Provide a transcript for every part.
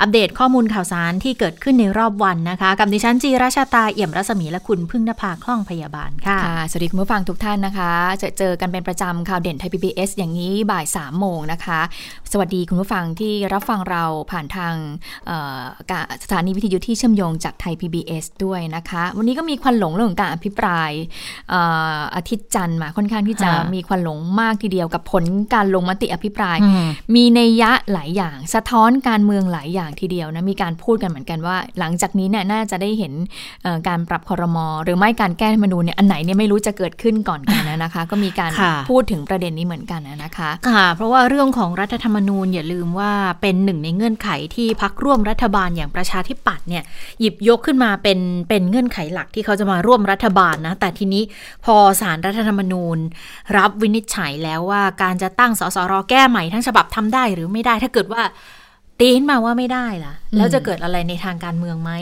อัปเดตข้อมูลข่าวสารที่เกิดขึ้นในรอบวันนะคะ กับดิฉันจีราชาตาเอี่ยมรัศมีและคุณพึ่งนภาคล่องพยาบาลค่ะค่ะ สวัสดีคุณผู้ฟังทุกท่านนะคะ จะเจอกันเป็นประจำข่าวเด่นไทย PBS อย่างนี้บ่าย3ามโมงนะคะ สวัสดีคุณผู้ฟังที่รับฟังเราผ่านทางสถานีวิทยุที่เชื่อมโยงจากไทย PBS ด้วยนะคะ วันนี้ก็มีควันหลงเรื่องของการอภิปรายอาทิตย์จันทร์มาค่อนข้างที่จะมีควันหลงมากทีเดียวกับผลการลงมติอภิปราย มีในยะหลายอย่าง สะท้อนการเมืองหลายอย่างทีเดียวนะมีการพูดกันเหมือนกันว่า หลังจากนี้เนี่ยน่าจะได้เห็นการปรับคอรมอหรือไม่การแก้ธรรมนูญเนี่ยอันไหนเนี่ยไม่รู้จะเกิดขึ้นก่อนกันนะคะ ก็มีการพูดถึงประเด็นนี้เหมือนกันนะคะค่ะ เพราะว่าเรื่องของรัฐธรรมนูญอย่าลืมว่าเป็นหนึ่งในเงื่อนไขที่พักร่วมรัฐบาลอย่างประชาธิปัตย์เนี่ยหยิบยกขึ้นมาเป็นเป็นเงื่อนไขหลักที่เขาจะมาร่วมรัฐบาลนะแต่ทีนี้พอสารรัฐธรรมนูญ รับวินิจฉัยแล้วว่าการจะตั้งสสรแก้ใหม่ทั้งฉบับทำได้หรือไม่ได้ถ้าเกิดว่า ตีนมาว่าไม่ได้ล่ะ แล้วจะเกิดอะไรในทางการเมืองไหม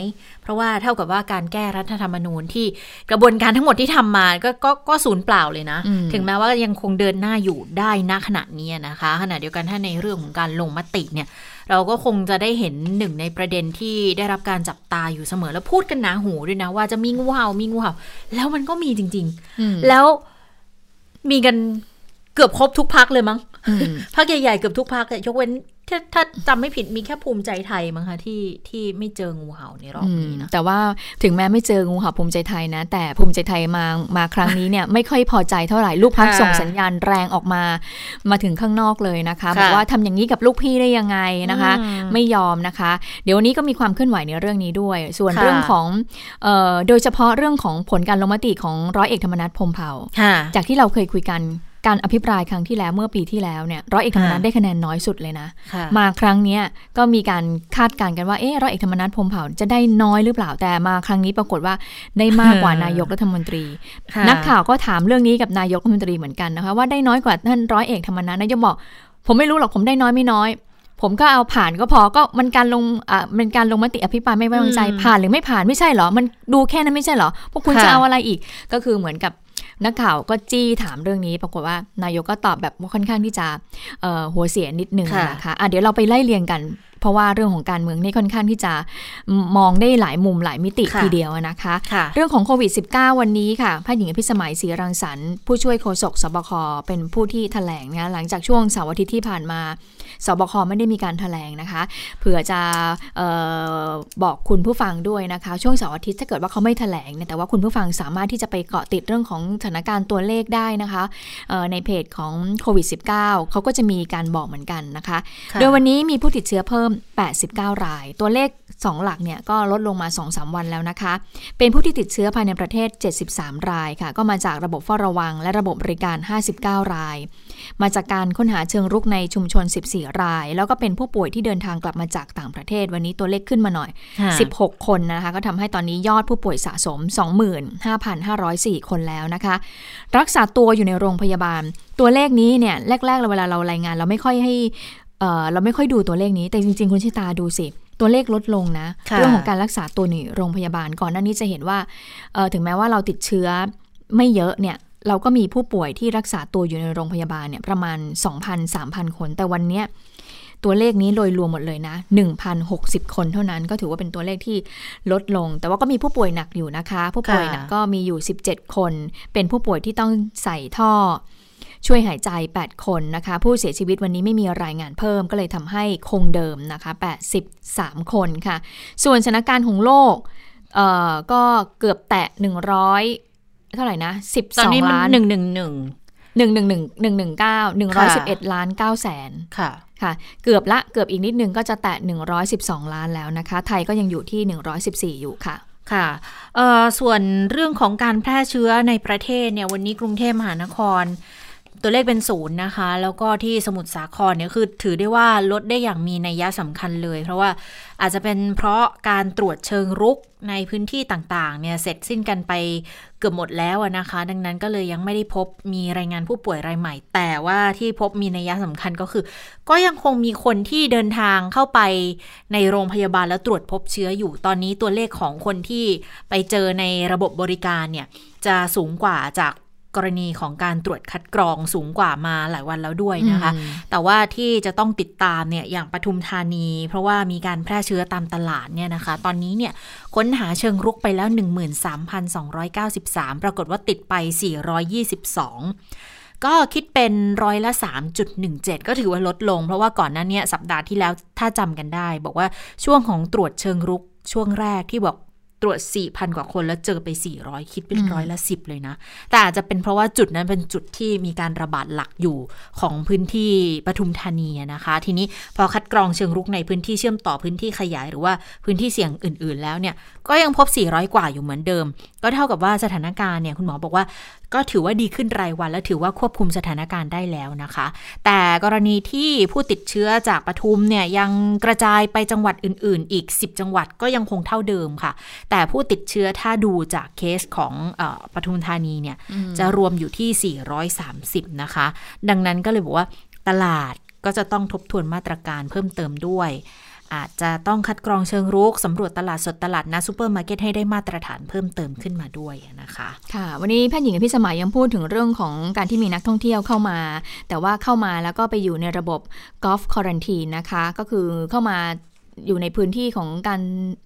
เพราะว่าเท่ากับว่าการแก้รัฐธรรมนูญที่กระบวนการทั้งหมดที่ทำมาก็ก็ก็สูญเปล่าเลยนะ ถึงแม้ว่ายังคงเดินหน้าอยู่ได้ณขณะนี้นะคะ ขณะเดียวกันถ้าในเรื่องของการลงมติเนี่ย เราก็คงจะได้เห็นหนึ่งในประเด็นที่ได้รับการจับตาอยู่เสมอแล้วพูดกันหนาหูด้วยนะว่าจะมีงูเห่ามีงูเห่าแล้วมันก็มีจริง ๆ แล้วมีกันเกือบครบทุกพักเลยมั้งพักใหญ่ๆเกือบทุกพักยกเว้น ถ้าถ้าจำไม่ผิดมีแค่ภูมิใจไทยมั้งคะที่ที่ไม่เจองูเห่าในรอบนี้นะแต่ว่าถึงแม้ไม่เจองูเห่าภูมิใจไทยนะ แต่ภูมิใจไทยมามาครั้งนี้เนี่ยไม่ค่อยพอใจเท่าไหร่ลูกพักส่งสัญญาณแรงออกมา มาถึงข้างนอกเลยนะคะบอกว่าทำอย่างนี้กับลูกพี่ได้ยังไงนะคะ ไม่ยอมนะคะ เดี๋ยววันนี้ก็มีความเคลื่อนไหวในเรื่องนี้ด้วย ส่วนเรื่องของโดยเฉพาะเรื่องของผลการลงมติของร้อยเอกธรรมนัฐพมเผ่าจากที่เราเคยคุยกัน การอภิปรายครั้งที่แล้วเมื่อปีที่แล้วเนี่ยร้อยเอกธรรมนัฐได้คะแนนน้อยสุดเลยนะ มาครั้งนี้ก็มีการคาดการณ์กันว่าเอ๊ะร้อยเอกธรรมนัฐพมเผ่าจะได้น้อยหรือเปล่าแต่มาครั้งนี้ปรากฏว่าได้มากกว่านายกรัฐมนตรี นักข่าวก็ถามเรื่องนี้กับนายกรัฐมนตรีเหมือนกันนะคะว่าได้น้อยกว่าท่านร้อยเอกธรรมนัฐนายกบอก ผมไม่รู้หรอกผมได้น้อยไม่น้อยผมก็เอาผ่านก็พอก็มันการลงอ่าเป็นการลงมติอภิปรายไม่ไว้วางใจผ่านหรือไม่ผ่านไม่ใช่หรอ มันดูแค่นั้นไม่ใช่หรอ พวกคุณจะเอาอะไรอีกก็คือเหมือนกับ นักข่าวก็จี้ถามเรื่องนี้ ปรากฏว่านายกก็ตอบแบบว่าค่อนข้างที่จะหัวเสียนิดนึงนะคะะเดี๋ยวเราไปไล่เรียงกัน เพราะว่าเรื่องของการเมืองนี่ค่อนข้างที่จะมองได้หลายมุมหลายมิติทีเดียวนะคะคะเรื่องของโควิด -19 วันนี้ค่ะแพทย์หญิงพิสมัยศรีรังสรรค์ผู้ช่วยโฆษกสบคเป็นผู้ที่ถแถลงนะหลังจากช่วงเสาร์อาทิตย์ที่ผ่านมา สบคไม่ได้มีการถแถลงนะคะ เผื่อจะออบอกคุณผู้ฟังด้วยนะคะ ช่วงเสาร์อาทิตย์ถ้าเกิดว่าเขาไม่ถแถลงเนี่ยแต่ว่าคุณผู้ฟังสามารถที่จะไปเกาะติดเรื่องของสถานการณ์ตัวเลขได้นะคะในเพจของโควิด -19 เขาก็จะมีการบอกเหมือนกันนะคะโดยวันนี้มีผู้ติดเชื้อเพิ่ม 89 ราย ตัวเลข 2 หลักเนี่ยก็ลดลงมา 2-3 วันแล้วนะคะ เป็นผู้ที่ติดเชื้อภายในประเทศ 73 รายค่ะ ก็มาจากระบบเฝ้าระวังและระบบบริการ 59 ราย มาจากการค้นหาเชิงรุกในชุมชน 14 ราย แล้วก็เป็นผู้ป่วยที่เดินทางกลับมาจากต่างประเทศ วันนี้ตัวเลขขึ้นมาหน่อย 16 คนนะคะ ก็ทำให้ตอนนี้ยอดผู้ป่วยสะสม 25,504 คนแล้วนะคะ รักษาตัวอยู่ในโรงพยาบาล ตัวเลขนี้เนี่ยแรกๆเวลาเรารายงาน เราไม่ค่อยให้เราไม่ค่อยดูตัวเลขนี้ แต่จริง ๆ คุณชิตาดูสิตัวเลขลดลงนะเรื่องของการรักษาตัวในโรงพยาบาลก่อนหน้านี้จะเห็นว่าถึงแม้ว่าเราติดเชื้อไม่เยอะเนี่ย เราก็มีผู้ป่วยที่รักษาตัวอยู่ในโรงพยาบาลเนี่ยประมาณ 2,000-3,000 คน แต่วันนี้ตัวเลขนี้โดยรวมหมดเลยนะ 1,060 คนเท่านั้นก็ถือว่าเป็นตัวเลขที่ลดลง แต่ว่าก็มีผู้ป่วยหนักอยู่นะคะ ผู้ป่วยหนักก็มีอยู่ 17 คน เป็นผู้ป่วยที่ต้องใส่ท่อ ช่วยหายใจ 8 คนนะคะ ผู้เสียชีวิตวันนี้ไม่มีรายงานเพิ่มก็เลยทำให้คงเดิมนะคะ 83 คนค่ะ ส่วนสถานการณ์ของโลกเอ่อก็เกือบแตะ 100 เท่าไหร่นะ12ล้าน1 1 1 1 1 1 1 1 1 9 111ล้าน9แสนค่ะค่ะ เกือบละเกือบอีกนิดนึงก็จะแตะ112ล้านแล้วนะคะ ไทยก็ยังอยู่ที่114อยู่ค่ะค่ะส่วนเรื่องของการแพร่เชื้อในประเทศเนี่ยวันนี้กรุงเทพมหานคร ตัวเลขเป็นศูนย์นะคะ แล้วก็ที่สมุทรสาครเนี่ยคือถือได้ว่าลดได้อย่างมีนัยยะสำคัญเลย เพราะว่าอาจจะเป็นเพราะการตรวจเชิงรุกในพื้นที่ต่างๆเนี่ยเสร็จสิ้นกันไปเกือบหมดแล้วนะคะ ดังนั้นก็เลยยังไม่ได้พบมีรายงานผู้ป่วยรายใหม่ แต่ว่าที่พบมีนัยยะสำคัญก็คือ ก็ยังคงมีคนที่เดินทางเข้าไปในโรงพยาบาลแล้วตรวจพบเชื้ออยู่ตอนนี้ตัวเลขของคนที่ไปเจอในระบบบริการเนี่ยจะสูงกว่าจาก กรณีของการตรวจคัดกรองสูงกว่ามาหลายวันแล้วด้วยนะคะ แต่ว่าที่จะต้องติดตามเนี่ยอย่างปทุมธานี เพราะว่ามีการแพร่เชื้อตามตลาดเนี่ยนะคะ ตอนนี้เนี่ยค้นหาเชิงรุกไปแล้ว 13,293 ปรากฏว่าติดไป 422ก็คิดเป็นร้อยละ 3.17 ก็ถือว่าลดลง เพราะว่าก่อนหน้านี้สัปดาห์ที่แล้วถ้าจำกันได้ บอกว่าช่วงของตรวจเชิงรุกช่วงแรกที่บอก ตรวจ 4,000 กว่าคนแล้วเจอไป 400 คิดเป็นร้อยละ 10 เลยนะ แต่อาจจะเป็นเพราะว่าจุดนั้นเป็นจุดที่มีการระบาดหลักอยู่ของพื้นที่ปทุมธานีนะคะ ทีนี้พอคัดกรองเชิงรุกในพื้นที่เชื่อมต่อพื้นที่ขยายหรือว่าพื้นที่เสี่ยงอื่น ๆ แล้วเนี่ยก็ยังพบ 400 กว่าอยู่เหมือนเดิม ก็เท่ากับว่าสถานการณ์เนี่ยคุณหมอบอกว่า ก็ถือว่าดีขึ้นรายวัน และถือว่าควบคุมสถานการณ์ได้แล้วนะคะ แต่กรณีที่ผู้ติดเชื้อจากปทุมเนี่ยยังกระจายไปจังหวัดอื่น ๆ อีก 10 จังหวัดก็ยังคงเท่าเดิมค่ะ แต่ผู้ติดเชื้อถ้าดูจากเคสของปทุมธานีเนี่ยจะรวมอยู่ที่ 430 นะคะ ดังนั้นก็เลยบอกว่าตลาดก็จะต้องทบทวนมาตรการเพิ่มเติมด้วย อาจจะต้องคัดกรองเชิงรุกสำรวจตลาดสดตลาดนัดซูเปอร์มาร์เก็ตให้ได้มาตรฐานเพิ่มเติมขึ้นมาด้วยนะคะค่ะ วันนี้แพทย์หญิงกับพี่สมัยยังพูดถึงเรื่องของการที่มีนักท่องเที่ยวเข้ามา แต่ว่าเข้ามาแล้วก็ไปอยู่ในระบบ Golf Quarantine นะคะ ก็คือเข้ามา อยู่ในพื้นที่ของการ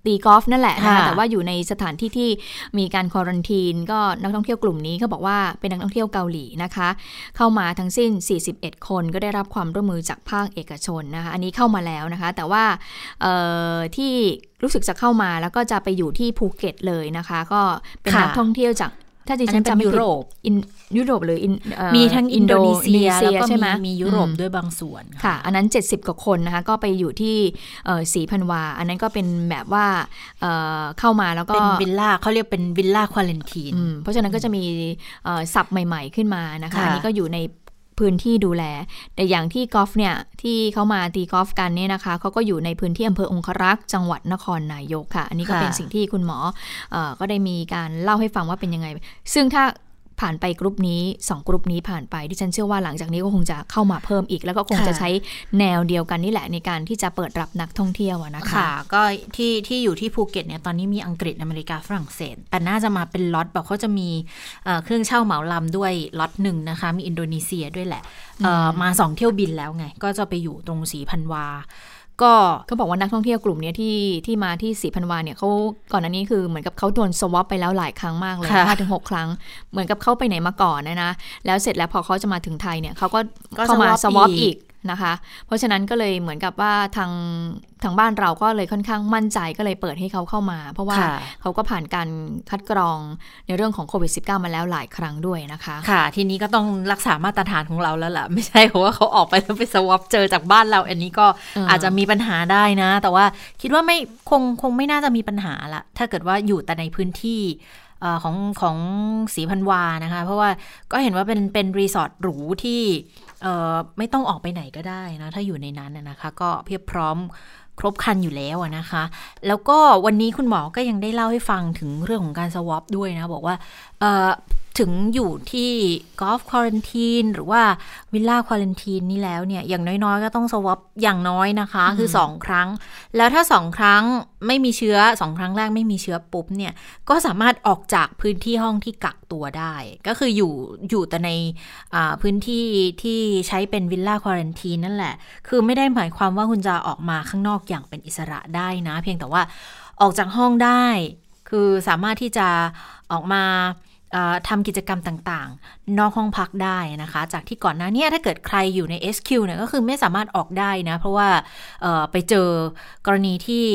ตีกอล์ฟนั่นแหละนะคะแต่ว่าอยู่ในสถานที่ที่มีการ quarantine ก็นักท่องเที่ยวกลุ่มนี้เขาบอกว่าเป็นนักท่องเที่ยวเกาหลีนะคะ เข้ามาทั้งสิ้น 41 คนก็ได้รับความร่วมมือจากภาคเอกชนนะคะ อันนี้เข้ามาแล้วนะคะ แต่ว่าที่รู้สึกจะเข้ามาแล้วก็จะไปอยู่ที่ภูเก็ตเลยนะคะ ก็เป็นนักท่องเที่ยวจาก ถ้าดิฉันจำยุโรปยุโรปหรือมีทั้งอินโดนีเซียแล้วก็มีมียุโรปด้วยบางส่วนค่ะ อันนั้น 70 กว่าคนนะคะ ก็ไปอยู่ที่สีพันวา อันนั้นก็เป็นแบบว่าเข้ามาแล้วก็เป็นวิลล่าเขาเรียกเป็นวิลล่าควอลันทีนเพราะฉะนั้นก็จะมีศัพท์ใหม่ ๆขึ้นมานะคะอันนี้ก็อยู่ใน พื้นที่ดูแล แต่อย่างที่กอล์ฟเนี่ยที่เขามาตีกอล์ฟกันเนี่ยนะคะเขาก็อยู่ในพื้นที่อำเภอองครักษ์จังหวัดนครนายกค่ะ อันนี้ก็เป็นสิ่งที่คุณหมออก็ได้มีการเล่าให้ฟังว่าเป็นยังไง ซึ่งถ้า ผ่านไปกรุ๊ปนี้ 2 กรุ๊ปนี้ผ่านไปดิฉันเชื่อว่าหลังจากนี้ก็คงจะเข้ามาเพิ่มอีก แล้วก็คงจะใช้แนวเดียวกันนี่แหละในการที่จะเปิดรับนักท่องเที่ยวนะคะค่ะก็ที่ที่อยู่ที่ภูเก็ตเนี่ยตอนนี้มีอังกฤษอเมริกาฝรั่งเศส แต่น่าจะมาเป็นล็อตแบบเขาจะมีเครื่องเช่าเหมาลำด้วยล็อตหนึ่งนะคะ มีอินโดนีเซียด้วยแหละมาสองเที่ยวบินแล้วไง ก็จะไปอยู่ตรงศรีพันวา ก็เขาบอกว่านักท่องเที่ยวกลุ่มนี้ที่ที่มาที่ศรีพันวาเนี่ยเขาก่อนอันนี้คือเหมือนกับเขาโดนสวอปไปแล้วหลายครั้งมากเลยห้าถึงหกครั้ง เหมือนกับเขาไปไหนมาก่อนนะนะแล้วเสร็จแล้วพอเขาจะมาถึงไทยเนี่ยเขาก็เข้ามาสวอปอีก นะคะ เพราะฉะนั้นก็เลยเหมือนกับว่าทางทางบ้านเราก็เลยค่อนข้างมั่นใจก็เลยเปิดให้เขาเข้ามา เพราะว่าเขาก็ผ่านการคัดกรองในเรื่องของโควิด -19 มาแล้วหลายครั้งด้วยนะคะ ค่ะ ทีนี้ก็ต้องรักษามาตรฐานของเราแล้วล่ะ ไม่ใช่เพราะว่าเขาออกไปแล้วไปสวอปเจอจากบ้านเรา อันนี้ก็อาจจะมีปัญหาได้นะ แต่ว่าคิดว่าไม่คงคงไม่น่าจะมีปัญหาละถ้าเกิดว่าอยู่แต่ในพื้นที่ ของของสีพันวานะคะ เพราะว่าก็เห็นว่าเป็นเป็นรีสอร์ทหรูที่ไม่ต้องออกไปไหนก็ได้นะ ถ้าอยู่ในนั้นนะคะ ก็เพียบพร้อมครบคันอยู่แล้วนะคะ แล้วก็วันนี้คุณหมอก็ยังได้เล่าให้ฟังถึงเรื่องของการสวอปด้วยนะ บอกว่า ถึงอยู่ที่กอล์ฟควอลันทีนหรือว่าวิลล่าควอลันทีนนี่แล้วเนี่ย อย่างน้อยๆ ก็ต้องสวอปอย่างน้อยนะคะ คือ 2 ครั้ง แล้วถ้า 2 ครั้งไม่มีเชื้อ 2 ครั้งแรกไม่มีเชื้อปุ๊บเนี่ย ก็สามารถออกจากพื้นที่ห้องที่กักตัวได้ ก็คืออยู่อยู่แต่ในพื้นที่ที่ใช้เป็นวิลล่าควอลันทีนนั่นแหละ คือไม่ได้หมายความว่าคุณจะออกมาข้างนอกอย่างเป็นอิสระได้นะ เพียงแต่ว่าออกจากห้องได้ คือสามารถที่จะออกมา ทำกิจกรรมต่างๆ นอกห้องพักได้นะคะ จากที่ก่อนหน้านี้ถ้าเกิดใครอยู่ใน SQ เนี่ยก็คือไม่สามารถออกได้นะ เพราะว่าไปเจอกรณีที่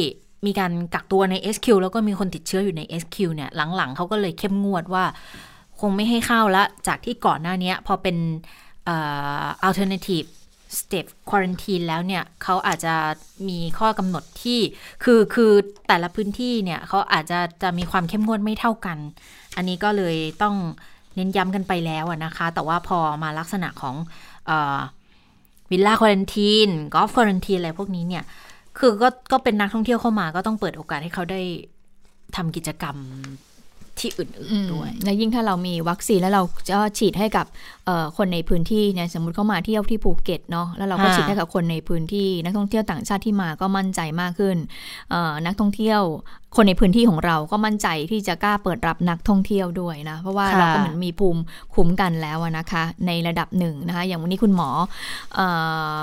มีการกักตัวใน SQ แล้วก็มีคนติดเชื้ออยู่ใน SQ เนี่ยหลังๆเขาก็เลยเข้มงวดว่าคงไม่ให้เข้าละ จากที่ก่อนหน้านี้พอเป็น alternative step quarantine แล้วเนี่ยเขาอาจจะมีข้อกำหนดที่คือคือแต่ละพื้นที่เนี่ยเขาอาจจะจะมีความเข้มงวดไม่เท่ากัน อันนี้ก็เลยต้องเน้นย้ำกันไปแล้วนะคะ แต่ว่าพอมาลักษณะของวิลล่าควอลันทีนกอล์ฟควอลันทีนอะไรพวกนี้เนี่ย คือก็ก็เป็นนักท่องเที่ยวเข้ามาก็ต้องเปิดโอกาสให้เขาได้ทำกิจกรรม ที่อื่นๆด้วย และยิ่งถ้าเรามีวัคซีนแล้วเราจะฉีดให้กับคนในพื้นที่เนี่ยสมมติเข้ามาเที่ยวที่ภูเก็ตเนาะแล้วเราก็ฉีดให้กับคนในพื้นที่นักท่องเที่ยวต่างชาติที่มาก็มั่นใจมากขึ้นนักท่องเที่ยวคนในพื้นที่ของเราก็มั่นใจที่จะกล้าเปิดรับนักท่องเที่ยวด้วยนะ เพราะว่าเราก็เหมือนมีภูมิคุ้มกันแล้วนะคะ ในระดับหนึ่งนะคะ อย่างวันนี้คุณหมอ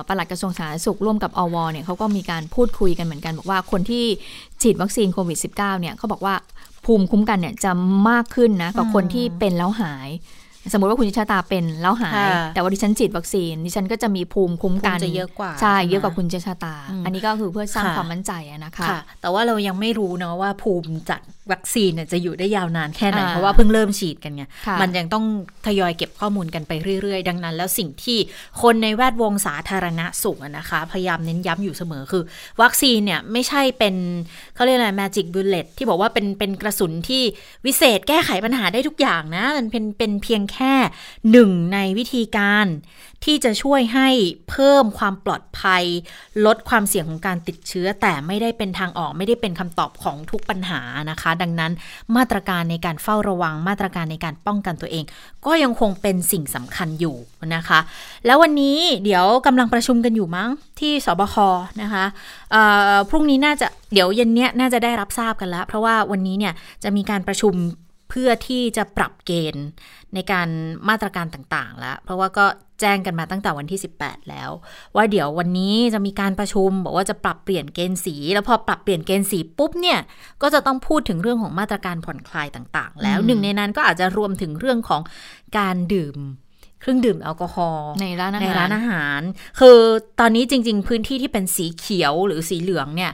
ปลัดกระทรวงสาธารณสุขร่วมกับอวเนี่ยเขาก็มีการพูดคุยกันเหมือนกัน บอกว่าคนที่ฉีดวัคซีนโควิด -19 เนี่ยเขาบอกว่า ภูมิคุ้มกันเนี่ยจะมากขึ้นนะกับคนที่เป็นแล้วหาย สมมติว่าคุณชาตาเป็นแล้วหาย แต่ว่าดิฉันฉีดวัคซีนดิฉันก็จะมีภูมิคุ้มกันจะเยอะกว่าใช่เยอะกว่าคุณชาตา อันนี้ก็คือเพื่อสร้างความมั่นใจนะคะ แต่ว่าเรายังไม่รู้เนาะว่าภูมิจาก วัคซีนจะอยู่ได้ยาวนานแค่ไหน เพราะว่าเพิ่งเริ่มฉีดกันไง มันยังต้องทยอยเก็บข้อมูลกันไปเรื่อยๆ ดังนั้น แล้วสิ่งที่คนในแวดวงสาธารณสุขนะคะ พยายามเน้นย้ำอยู่เสมอคือ วัคซีนเนี่ยไม่ใช่เป็นเขาเรียกอะไร magic bullet ที่บอกว่าเป็นเป็นกระสุนที่วิเศษแก้ไขปัญหาได้ทุกอย่างนะ มันเป็นเป็นเพียงแค่หนึ่งในวิธีการ ที่จะช่วยให้เพิ่มความปลอดภัย ลดความเสี่ยงของการติดเชื้อ แต่ไม่ได้เป็นทางออกไม่ได้เป็นคำตอบของทุกปัญหานะคะ ดังนั้นมาตรการในการเฝ้าระวังมาตรการในการป้องกันตัวเอง ก็ยังคงเป็นสิ่งสำคัญอยู่นะคะ แล้ววันนี้เดี๋ยวกำลังประชุมกันอยู่มั้งที่สบคนะคะพรุ่งนี้น่าจะเดี๋ยวเย็นนี้น่าจะได้รับทราบกันแล้ว เพราะว่าวันนี้เนี่ยจะมีการประชุมเพื่อที่จะปรับเกณฑ์ในการมาตรการต่างๆ แล้ว เพราะว่าก็ จ้งกันมาตั้งแต่วันที่ 18 แล้ว ว่าเดี๋ยววันนี้จะมีการประชุม บอกว่าจะปรับเปลี่ยนเกณฑ์สี แล้วพอปรับเปลี่ยนเกณฑ์สีปุ๊บเนี่ยก็จะต้องพูดถึงเรื่องของมาตรการผ่อนคลายต่าง ๆ แล้วหนึ่งในนั้นก็อาจจะรวมถึงเรื่องของการดื่มเครื่องดื่มแอลกอฮอล์ในร้านอาหารในร้านอาหาร คือตอนนี้จริง ๆ พื้นที่ที่เป็นสีเขียวหรือสีเหลืองเนี่ย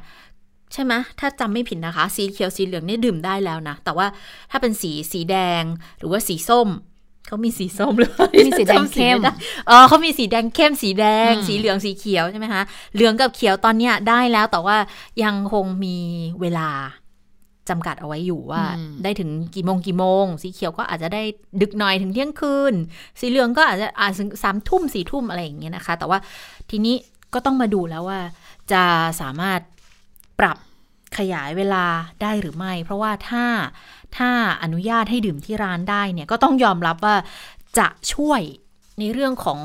ใช่ไหมถ้าจำไม่ผิดนะคะ สีเขียวสีเหลืองนี่ดื่มได้แล้วนะ แต่ว่าถ้าเป็นสีสีแดงหรือว่าสีส้ม เขามีสีส้มหรือมีสีแดงเข้มอ๋อเขามีสีแดงเข้มสีแดง สีเหลืองสีเขียวใช่ไหมคะเหลืองกับเขียวตอนเนี้ยได้แล้วแต่ว่ายังคงมีเวลาจำกัดเอาไว้อยู่ว่า ได้ถึงกี่โมงกี่โมง สีเขียวก็อาจจะได้ดึกหน่อยถึงเที่ยงคืน สีเหลืองก็อาจจะอาจถึงสามทุ่มสี่ทุ่มอะไรอย่างเงี้ยนะคะ แต่ว่าทีนี้ก็ต้องมาดูแล้วว่า จะสามารถปรับขยายเวลาได้หรือไม่ เพราะว่าถ้า ถ้าอนุญาตให้ดื่มที่ร้านได้เนี่ยก็ต้องยอมรับว่าจะช่วยในเรื่องของ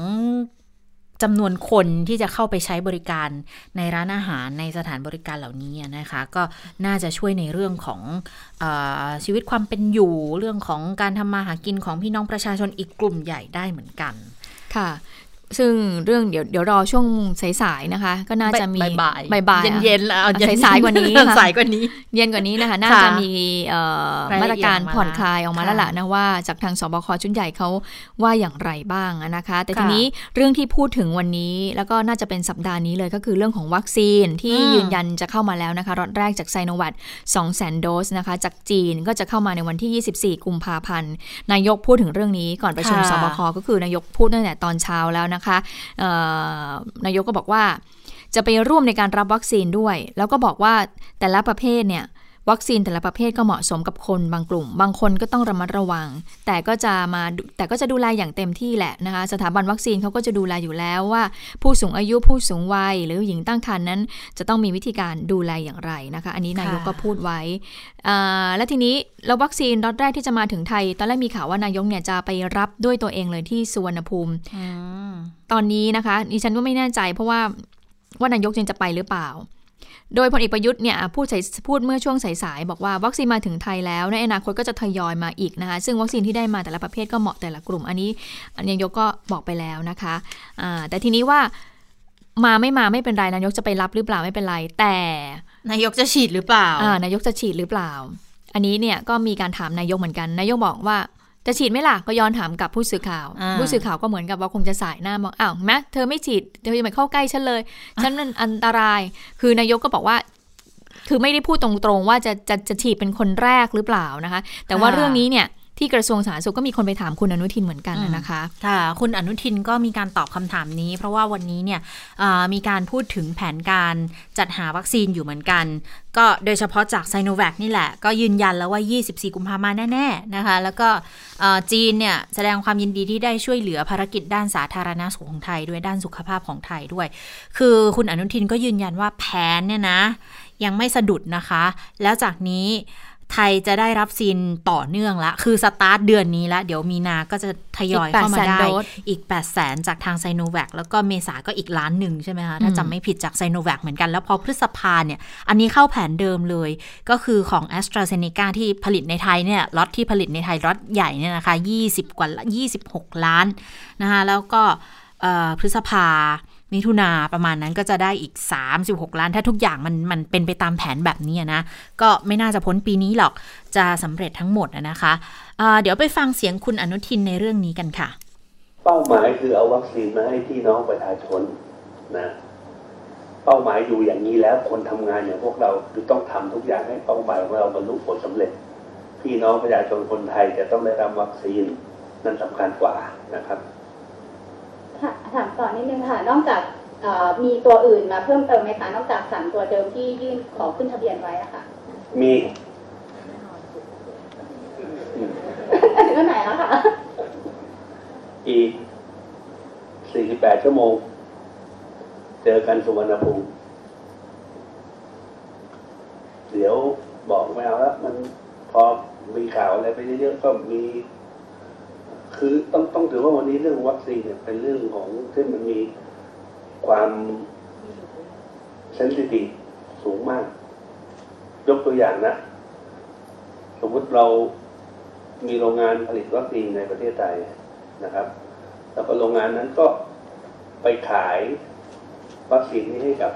จำนวนคนที่จะเข้าไปใช้บริการในร้านอาหารในสถานบริการเหล่านี้นะคะ ก็น่าจะช่วยในเรื่องของอชีวิตความเป็นอยู่เรื่องของการทำมาหากินของพี่น้องประชาชนอีกกลุ่มใหญ่ได้เหมือนกัน ค่ะ ซึ่งเรื่องเดี๋ยวเดี๋ยวรอช่วงสายๆนะคะ ก็น่าจะมีบ่ายบ่ายเย็นๆแล้วสายๆกว่านี้สายกว่านี้ เย็นกว่านี้นะคะ น่าจะมีมาตรการผ่อนคลายออกมาแล้วล่ะนะว่าจากทางสบคชุดใหญ่เขาว่าอย่างไรบ้างนะคะ แต่ทีนี้เรื่องที่พูดถึงวันนี้ แล้วก็น่าจะเป็นสัปดาห์นี้เลยก็คือเรื่องของวัคซีนที่ยืนยันจะเข้ามาแล้วนะคะ รอดแรกจากไซโนวัต2 0 0 0 0 0โดสนะคะ จากจีนก็จะเข้ามาในวันที่ 24 กุมภาพันธ์นายกพูดถึงเรื่องนี้ก่อนประชุมสบคก็คือนายกพูดตั้งแต่ตอนเช้าแล้วนะคะนายกก็บอกว่าจะไปร่วมในการรับวัคซีนด้วย แล้วก็บอกว่าแต่ละประเภทเนี่ยวัคซีนแต่ละประเภทก็เหมาะสมกับคนบางกลุ่ม บางคนก็ต้องระมัดระวัง แต่ก็จะมาแต่ก็จะดูแลอย่างเต็มที่แหละนะคะ สถาบันวัคซีนเขาก็จะดูแลอยู่แล้วว่า ผู้สูงอายุผู้สูงวัย หรือหญิงตั้งครรภ์นั้น จะต้องมีวิธีการดูแลอย่างไรนะคะ อันนี้นายกก็พูดไว้ และทีนี้แล้ววัคซีนรอดแรกที่จะมาถึงไทย ตอนแรกมีข่าวว่านายกเนี่ยจะไปรับด้วยตัวเองเลยที่สุวรรณภูมิ ตอนนี้นะคะดิฉันก็ไม่แน่ใจเพราะว่าว่านายกยังจะไปหรือเปล่า โดยพลเอกประยุทธ์เนี่ยพูดพูดเมื่อช่วงสายๆบอกว่าวัคซีนมาถึงไทยแล้ว ในอนาคตก็จะทยอยมาอีกนะคะซึ่งวัคซีนที่ได้มาแต่ละประเภทก็เหมาะแต่ละกลุ่ม อันนี้นายกก็บอกไปแล้วนะคะะแต่ทีนี้ว่ามาไม่มาไม่เป็นไรนายกจะไปรับหรือเปล่าไม่เป็นไร แต่นายกจะฉีดหรือเปล่านายกจะฉีดหรือเปล่า อันนี้เนี่ยก็มีการถามนายกเหมือนกัน นายกบอกว่า จะฉีดไหมล่ะก็ย้อนถามกับผู้สื่อข่าว ผู้สื่อข่าวก็เหมือนกับว่าคงจะสายหน้ามองอ้าวแม้เธอไม่ฉีดเธออย่ามาเข้าใกล้ฉันเลยฉันมันอันตราย คือนายกก็บอกว่าคือไม่ได้พูดตรงๆว่าจะจะจะฉีดเป็นคนแรกหรือเปล่านะคะ แต่ว่าเรื่องนี้เนี่ย ที่กระทรวงสาธารณสุขก็มีคนไปถามคุณอนุทินเหมือนกันนะคะค่ะคุณอนุทินก็มีการตอบคำถามนี้ เพราะว่าวันนี้เนี่ยมีการพูดถึงแผนการจัดหาวัคซีนอยู่เหมือนกัน ก็โดยเฉพาะจากไซโนแวคนี่แหละ ก็ยืนยันแล้วว่า 24 กุมภาพันธ์แน่ ๆ นะคะ แล้วก็จีนเนี่ยแสดงความยินดีที่ได้ช่วยเหลือภารกิจด้านสาธารณสุขของไทยด้วยด้านสุขภาพของไทยด้วย คือคุณอนุทินก็ยืนยันว่าแผนเนี่ยนะยังไม่สะดุดนะคะ แล้วจากนี้ ไทยจะได้รับวัคซีนต่อเนื่องละ คือสตาร์ทเดือนนี้แล้วเดี๋ยวมีนาก็จะทยอยเข้ามาได้ อีก 8 0 0แสนจากทางไซโนแวคแล้วก็เมษาก็อีกล้านหนึ่งใช่ไหมคะ ถ้าจำไม่ผิดจากไซโนแวคเหมือนกัน แล้วพอพฤษภาเนี่ย อันนี้เข้าแผนเดิมเลย ก็คือของ a s t r a z เซ e c a ที่ผลิตในไทยเนี่ยล็อตที่ผลิตในไทยล็อตใหญ่เนี่ยนะคะ 20 กว่า 26 ล้านนะคะ แล้วก็พฤษภา มิถุนาประมาณนั้นก็จะได้อีก 36 ล้าน ถ้าทุกอย่างมันมันเป็นไปตามแผนแบบนี้นะ ก็ไม่น่าจะพ้นปีนี้หรอกจะสำเร็จทั้งหมดนะคะะเดี๋ยวไปฟังเสียงคุณอนุทินในเรื่องนี้กันค่ะ เป้าหมายคือเอาวัคซีนมาให้พี่น้องประชาชนนะเป้าหมายอยู่อย่างนี้แล้วคนทำงานอย่างพวกเราคือต้องทำทุกอย่างให้เป้าหมายของเราบรรลุผลสำเร็จ พี่น้องประชาชนคนไทยจะต้องได้รับวัคซีนนั่นสำคัญกว่านะครับ ถามต่อนิดนึงค่ะ นอกจากมีตัวอื่นมาเพิ่มเติมไหมคะนอกจากสามตัวเดิมที่ยื่นขอขึ้นทะเบียนไว้อะค่ะ มีเมื่อไหร่แล้วคะอีกสี่สิบแปดชั่วโมง เจอกันสุวรรณภูมิเดี๋ยวบอกไม่เอาแล้วมันพอมีข่าวอะไรไปเยอะๆก็มี คือต้องต้องถือว่าวันนี้เรื่องวัคซีนเนี่ยเป็นเรื่องของที่มันมีความเซนซิทีฟสูงมาก ยกตัวอย่างนะ สมมติเรามีโรงงานผลิตวัคซีนในประเทศไทยนะครับ แล้วก็โรงงานนั้นก็ไปขายวัคซีนนี้ให้กับ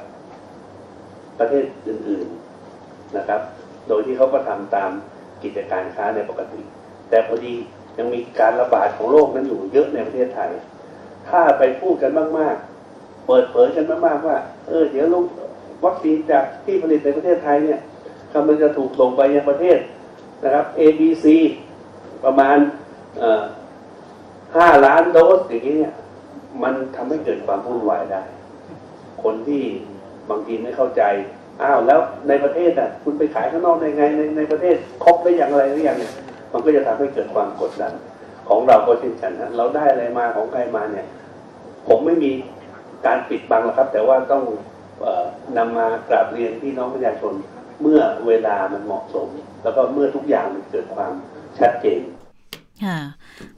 ประเทศอื่น ๆนะครับ โดยที่เขาก็ทำตามกิจการค้าในปกติ แต่พอดี ยังมีการระบาดของโรคนั้นอยู่เยอะในประเทศไทย ถ้าไปพูดกันมาก ๆ เปิดเผยกันมาก ๆ ว่า เออ เดี๋ยวลงวัคซีนจากที่ผลิตในประเทศไทยเนี่ยกำลังจะถูกส่งไปยังประเทศนะครับ A B C ประมาณห้าล้านโดสอย่างนี้เนี่ย มันทำให้เกิดความวุ่นวายได้ คนที่บางทีไม่เข้าใจ อ้าวแล้วในประเทศอะ คุณไปขายข้างนอกได้ไงในในประเทศครบได้อย่างไรหรือยังเนี่ย มันก็จะทำให้เกิดความกดดัน ของเราก็เช่นกันนะเราได้อะไรมาของใครมาเนี่ย ผมไม่มีการปิดบังหรอกครับ แต่ว่าต้องนำมากราบเรียนพี่น้องประชาชนเมื่อเวลามันเหมาะสม แล้วก็เมื่อทุกอย่างมันเกิดความชัดเจนค่ะ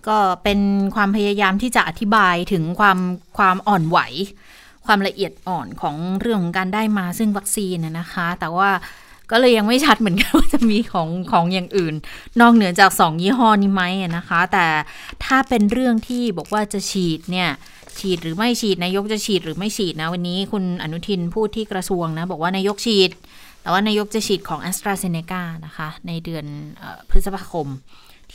ก็เป็นความพยายามที่จะอธิบายถึงความความอ่อนไหว ความละเอียดอ่อนของเรื่องของการได้มาซึ่งวัคซีนนะคะ แต่ว่า ก็เลยยังไม่ชัดเหมือนกันว่าจะมีของของอย่างอื่น นอกเหนือจากสองยี่ห้อนี้ไหมนะคะ แต่ถ้าเป็นเรื่องที่บอกว่าจะฉีดเนี่ยฉีดหรือไม่ฉีดนายกจะฉีดหรือไม่ฉีดนะวันนี้คุณอนุทินพูดที่กระทรวงนะ บอกว่านายกฉีด แต่ว่านายกจะฉีดของแอสตราเซเนกานะคะ ในเดือนพฤษภาคม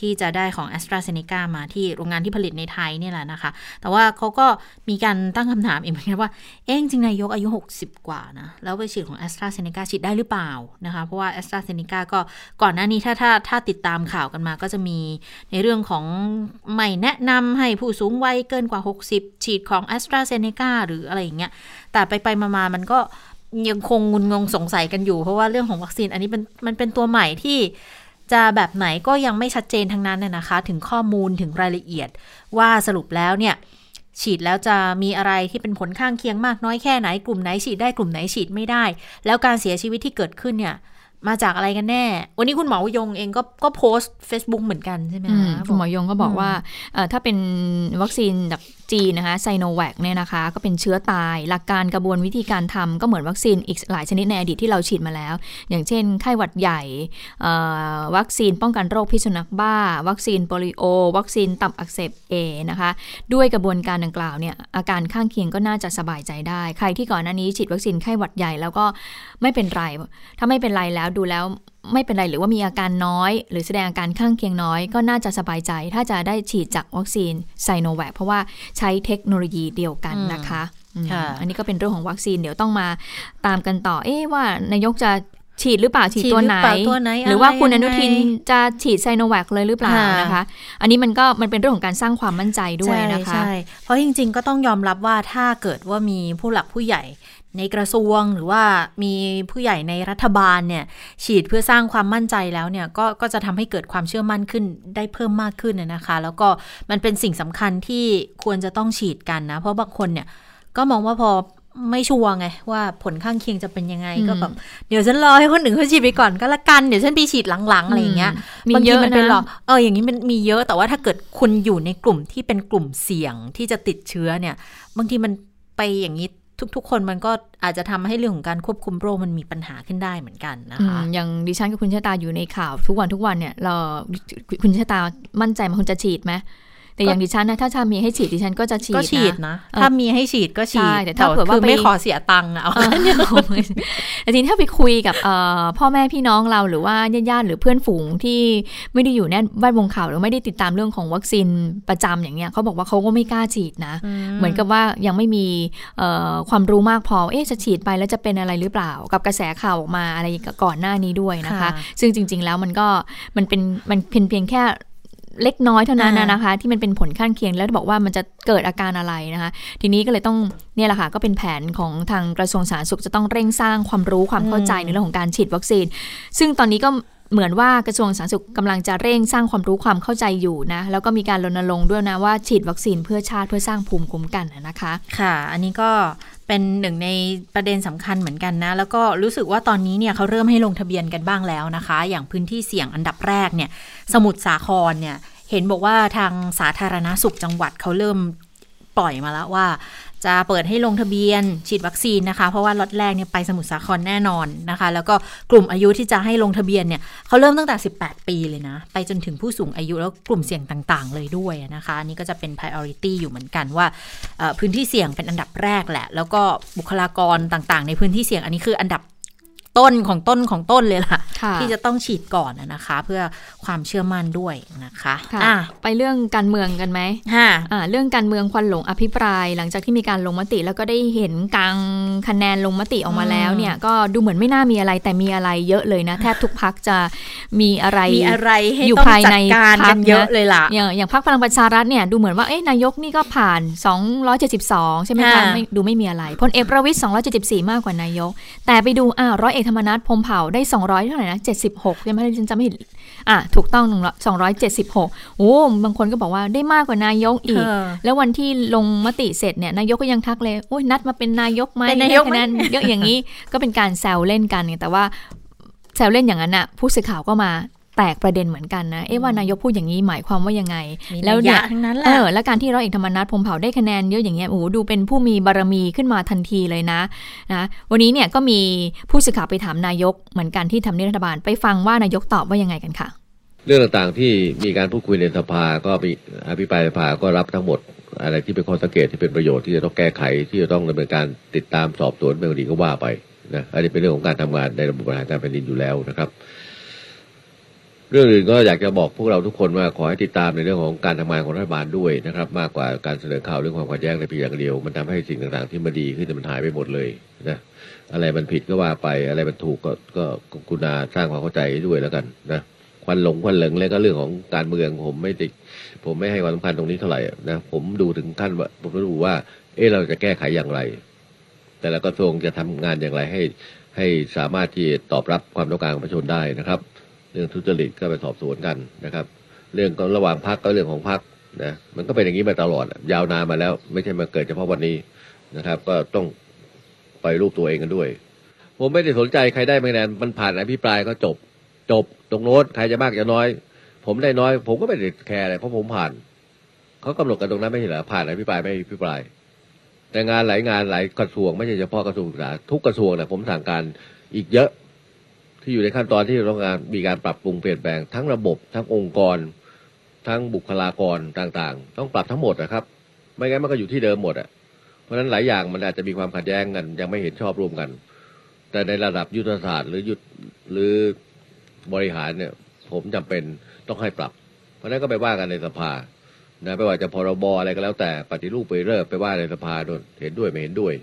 ที่จะได้ของ a s t r a z เซ e c a มาที่โรงงานที่ผลิตในไทยนี่แหละนะคะ แต่ว่าเขาก็มีการตั้งคำถามอีกเหมือนกันว่า เอ๊ะจริงนายกอายุ 60 กว่านะ แล้วไปฉีดของ a s t r a z เซ e c a ฉีดได้หรือเปล่านะคะ เพราะว่า a s t r a z เซ e c a ก็ก่อนหน้านี้ถ้าถ้าถ้าติดตามข่าวกันมาก็จะมีในเรื่องของไม่แนะนำให้ผู้สูงวัยเกินกว่า 60 ฉีดของ a s t r a z เซ e c a หรืออะไรอย่างเงี้ย แต่ไปไปมามันก็ยังคงงุนงงสงสัยกันอยู่ เพราะว่าเรื่องของวัคซีนอันนี้เป็นมันเป็นตัวใหม่ที่ จะแบบไหนก็ยังไม่ชัดเจนทั้งนั้นนะคะ ถึงข้อมูลถึงรายละเอียด ว่าสรุปแล้วเนี่ยฉีดแล้วจะมีอะไรที่เป็นผลข้างเคียงมากน้อยแค่ไหนกลุ่มไหนฉีดได้กลุ่มไหนฉีดไม่ได้ แล้วการเสียชีวิตที่เกิดขึ้นเนี่ย มาจากอะไรกันแน่ วันนี้คุณหมอยงเองก็ก็โพสต์ Facebook เหมือนกันใช่ไหมคะคุณหมอยงก็บอกว่าถ้าเป็นวัคซีนแบบ จีนนะคะไซโนแวคเนี่ยนะคะ ก็เป็นเชื้อตาย หลักการกระบวนวิธีการทำก็เหมือนวัคซีนอีกหลายชนิดในอดีตที่เราฉีดมาแล้ว อย่างเช่น ไข้หวัดใหญ่ วัคซีนป้องกันโรคพิษสุนัขบ้า วัคซีนโปลิโอ วัคซีนตับอักเสบเอนะคะ ด้วยกระบวนการดังกล่าวเนี่ยอาการข้างเคียงก็น่าจะสบายใจได้ ใครที่ก่อนหน้านี้ฉีดวัคซีนไข้หวัดใหญ่แล้วก็ไม่เป็นไร ถ้าไม่เป็นไรแล้วดูแล้ว ไม่เป็นไรหรือว่ามีอาการน้อย หรือแสดงอาการข้างเคียงน้อย ก็น่าจะสบายใจ ถ้าจะได้ฉีดจากวัคซีนไซโนแวคเพราะว่าใช้เทคโนโลยีเดียวกันนะคะอันนี้ก็เป็นเรื่องของวัคซีนเดี๋ยวต้องมาตามกันต่อ เอ๊ว่านายกจะฉีดหรือเปล่าฉีดฉีดตัวหรือไหนเปล่าตัวไหน หรือว่าอะไรคุณอยังไงนุทินจะฉีดไซโนแวคเลยหรือเปล่าค่ะนะคะ อันนี้มันก็มันเป็นเรื่องของการสร้างความมั่นใจด้วยนะคะใช่ใช่เพราะจริง ๆ ก็ต้องยอมรับว่าถ้าเกิดว่ามีผู้หลักผู้ใหญ่ ในกระทรวงหรือว่ามีผู้ใหญ่ในรัฐบาลเนี่ยฉีดเพื่อสร้างความมั่นใจแล้วเนี่ยก็ก็จะทำให้เกิดความเชื่อมั่นขึ้นได้เพิ่มมากขึ้นนะนะคะ แล้วก็มันเป็นสิ่งสำคัญที่ควรจะต้องฉีดกันนะ เพราะบางคนเนี่ยก็มองว่าพอไม่ชัวร์ไงว่าผลข้างเคียงจะเป็นยังไงอืมก็แบบเดี๋ยวฉันรอให้คนหนึ่งเขาฉีดไปก่อนก็แล้วกันเดี๋ยวฉันไปฉีดหลังๆอะไรอย่างเงี้ยมีบางเยทีอะมันเป็นหรอนะเอออย่างนี้มันมีเยอะแต่ว่าถ้าเกิดคุณอยู่ในกลุ่มที่เป็นกลุ่มเสี่ยงที่จะติดเชื้อเนี่ย บางทีมันไปอย่างนี้ ทุก ๆ คนมันก็อาจจะทำให้เรื่องของการควบคุมโรคมันมีปัญหาขึ้นได้เหมือนกันนะคะอย่างดิฉันกับคุณชะตาอยู่ในข่าวทุกวันทุกวันเนี่ยเราคุณชะตามั่นใจมันคุณจะฉีดไหม แต่อย่างดิฉันนะถ้าชามีให้ฉีดดิฉันก็จะฉีดก็ฉีดนะนะเออถ้ามีให้ฉีดก็ฉีดใช่แต่ถ้าเผื่อว่าคือไม่ไปขอเสียตังค์อะเอาเออแต่ทีนี้ถ้าไปคุยกับเอ่อพ่อแม่พี่น้องเราหรือว่าญาติๆหรือเพื่อนฝูงที่ไม่ได้อยู่ในแวดวงข่าวหรือไม่ได้ติดตามเรื่องของวัคซีนประจำอย่างเงี้ยเขาบอกว่าเขาก็ไม่กล้าฉีดนะ เหมือนกับว่ายังไม่มีเอ่อความรู้มากพอเอ๊ะจะฉีดไปแล้วจะเป็นอะไรหรือเปล่า กับกระแสข่าวออกมาอะไรก่อนหน้านี้ด้วยนะคะค่ะซึ่งจริง ๆ แล้วมันก็มันเป็นมันเพียงเพียงแค่ เล็กน้อยเท่านั้นนะอ่านนะคะ ที่มันเป็นผลข้างเคียงแล้วบอกว่ามันจะเกิดอาการอะไรนะคะ ทีนี้ก็เลยต้องเนี่ยแหละค่ะก็เป็นแผนของทางกระทรวงสาธารณสุขจะต้องเร่งสร้างความรู้ความเข้าใจในเรื่องของการฉีดวัคซีน ซึ่งตอนนี้ก็เหมือนว่ากระทรวงสาธารณสุขกำลังจะเร่งสร้างความรู้ความเข้าใจอยู่นะ แล้วก็มีการรณรงค์ด้วยนะว่าฉีดวัคซีนเพื่อชาติเพื่อสร้างภูมิคุ้มกันนะนะคะ ค่ะ อันนี้ก็ เป็นหนึ่งในประเด็นสำคัญเหมือนกันนะ แล้วก็รู้สึกว่าตอนนี้เนี่ยเขาเริ่มให้ลงทะเบียนกันบ้างแล้วนะคะ อย่างพื้นที่เสี่ยงอันดับแรกเนี่ย สมุทรสาครเนี่ย เห็นบอกว่าทางสาธารณสุขจังหวัดเขาเริ่มปล่อยมาแล้วว่า จะเปิดให้ลงทะเบียนฉีดวัคซีนนะคะ เพราะว่าล็อตแรกเนี่ยไปสมุทรสาครแน่นอนนะคะ แล้วก็กลุ่มอายุที่จะให้ลงทะเบียนเนี่ยเขาเริ่มตั้งแต่ 18 ปีเลยนะ ไปจนถึงผู้สูงอายุแล้วกลุ่มเสี่ยงต่าง ๆ เลยด้วยนะคะอันนี้ก็จะเป็น priority อยู่เหมือนกันว่าพื้นที่เสี่ยงเป็นอันดับแรกแหละ แล้วก็บุคลากรต่างๆ ในพื้นที่เสี่ยงอันนี้คืออันดับ ต้นของต้นของต้นเลยล่ะค่ะที่จะต้องฉีดก่อนนะนะคะ เพื่อความเชื่อมั่นด้วยนะคะค่ะอะไปเรื่องการเมืองกันไหมฮะอ่าเรื่องการเมืองควันหลงอภิปราย หลังจากที่มีการลงมติ แล้วก็ได้เห็นกลางคะแนนลงมติออกมาแล้วเนี่ยก็ดูเหมือนไม่น่ามีอะไรแต่มีอะไรเยอะเลยนะ แทบทุกพักจะมีอะไรมีอะไรให้อยู่ต้องภายจัในดการพรกัรคนนะเยอะเลยล่ะ อย่างอย่างพรรคพลังประชารัฐเนี่ยดูเหมือนว่าเอ๊ะนายกนี่ก็ผ่าน 272 ใช่ไหมคะค่ะไม่ดูไม่มีอะไรพลเอกประวิตย274 มากกว่านายก แต่ไปดูอ่าร้อยเอกธรรมนัฐพรหมเผ่าได้ 200 เท่าไหร่นะ 76 ใช่ไหมที่ฉันจำไม่ผิดอะถูกต้องหนึ่งร้อย276 โอ้บางคนก็บอกว่าได้มากกว่านายกอีกเออแล้ววันที่ลงมติเสร็จเนี่ยนายกก็ยังทักเลยโอ้ยนัดมาเป็นนายกไหมเป็นนายกไหมคะแนนเยอะอย่างนี้ก็เป็นการแซวเล่นกันเนี่ยแต่ว่าแซวเล่นอย่างนั้นน่ะผู้สื่อข่าวก็มา แตกประเด็นเหมือนกันนะ เอ๊ะว่านายกพูดอย่างนี้หมายความว่ายังไงมีแล้วนัยเนี่ยยะทั้งนั้นแหเอละอและการที่ร้อยเอกธรรมนัฐพรหมเผ่าได้คะแนนเยอะอย่างเงี้ยโอ้โหดูเป็นผู้มีบารมีขึ้นมาทันทีเลยนะนะวันนี้เนี่ยก็มีผู้สื่อข่าวไปถามนายกเหมือนกันที่ทำเนียบรัฐบาลไปฟังว่านายกตอบว่ายังไงกันค่ะเรื่องต่างๆที่มีการพูดคุยในสภาก็มีอภิปรายในสภาก็รับทั้งหมด อะไรที่เป็นข้อสังเกตที่เป็นประโยชน์ที่จะต้องแก้ไขที่จะต้องดำเนินการติดตามสอบสวนเป็นคดีก็ว่าไปนะอันนี้เป็นเรื่องของการทำงานในระบบบริหารการแผ่นดินอยู่แล้วนะครับ เรื่องอื่นก็อยากจะบอกพวกเราทุกคนว่าขอให้ติดตามในเรื่องของการทำงานของรัฐบาลด้วยนะครับ มากกว่าการเสนอข่าวเรื่องความขัดแย้งในเพียงอย่างเดียว มันทำให้สิ่งต่างๆ ที่มันดีขึ้นแต่มันหายไปหมดเลยนะอะไรมันผิดก็ว่าไปอะไรมันถูกก็ก็กุณาสร้างความเข้าใจด้วยแล้วกันนะควันหลงควันเหลิงแล้วก็เรื่องของการเมืองผมไม่ติด ผมไม่ให้ความสำคัญตรงนี้เท่าไหร่นะผมดูถึงขั้นว่าผมดูว่า เออเราจะแก้ไขอย่างไร แต่ละกระทรวงจะทำงานอย่างไรให้ให้สามารถที่ตอบรับความต้องการของประชาชนได้นะครับ เรื่องทุจริตก็ไปสอบสวนกันนะครับ เรื่องก็ระหว่างพักก็เรื่องของพักนะมันก็เป็นอย่างนี้มาตลอดยาวนานมาแล้ว ไม่ใช่มาเกิดเฉพาะวันนี้นะครับ ก็ต้องไปรูปตัวเองกันด้วย ผมไม่ได้สนใจใครได้ไม่แน่มันผ่านอภิปรายก็จบ จบตรงโน้นใครจะมากจะน้อย ผมได้น้อย ผมก็ไม่ได้แคร์อะไรเพราะผมผ่านเขากำหนดกันตรงนั้นไม่ใช่เหรอผ่านอภิปรายไม่อภิปราย แต่งานหลายงานหลายกระทรวงไม่ใช่เฉพาะกระทรวงศึกษาทุกกระทรวงนะผมสั่งการอีกเยอะ ที่อยู่ในขั้นตอนที่ต้องการมีการปรับปรุงเปลี่ยนแปลงทั้งระบบ ทั้งองค์กร ทั้งบุคลากรต่างๆ ต้องปรับทั้งหมดนะครับ ไม่งั้นมันก็อยู่ที่เดิมหมดอะเพราะฉะนั้นหลายอย่างมันอาจจะมีความขัดแย้งกัน ยังไม่เห็นชอบร่วมกัน แต่ในระดับยุทธศาสตร์หรือยุทธหรือบริหารเนี่ย ผมจำเป็นต้องให้ปรับ เพราะนั้นก็ไปว่ากันในสภานะไม่ว่าจะพรบอะไรก็แล้วแต่ปฏิรูปไปเริ่มไปว่าในสภาโดนเห็นด้วยไม่เห็นด้วย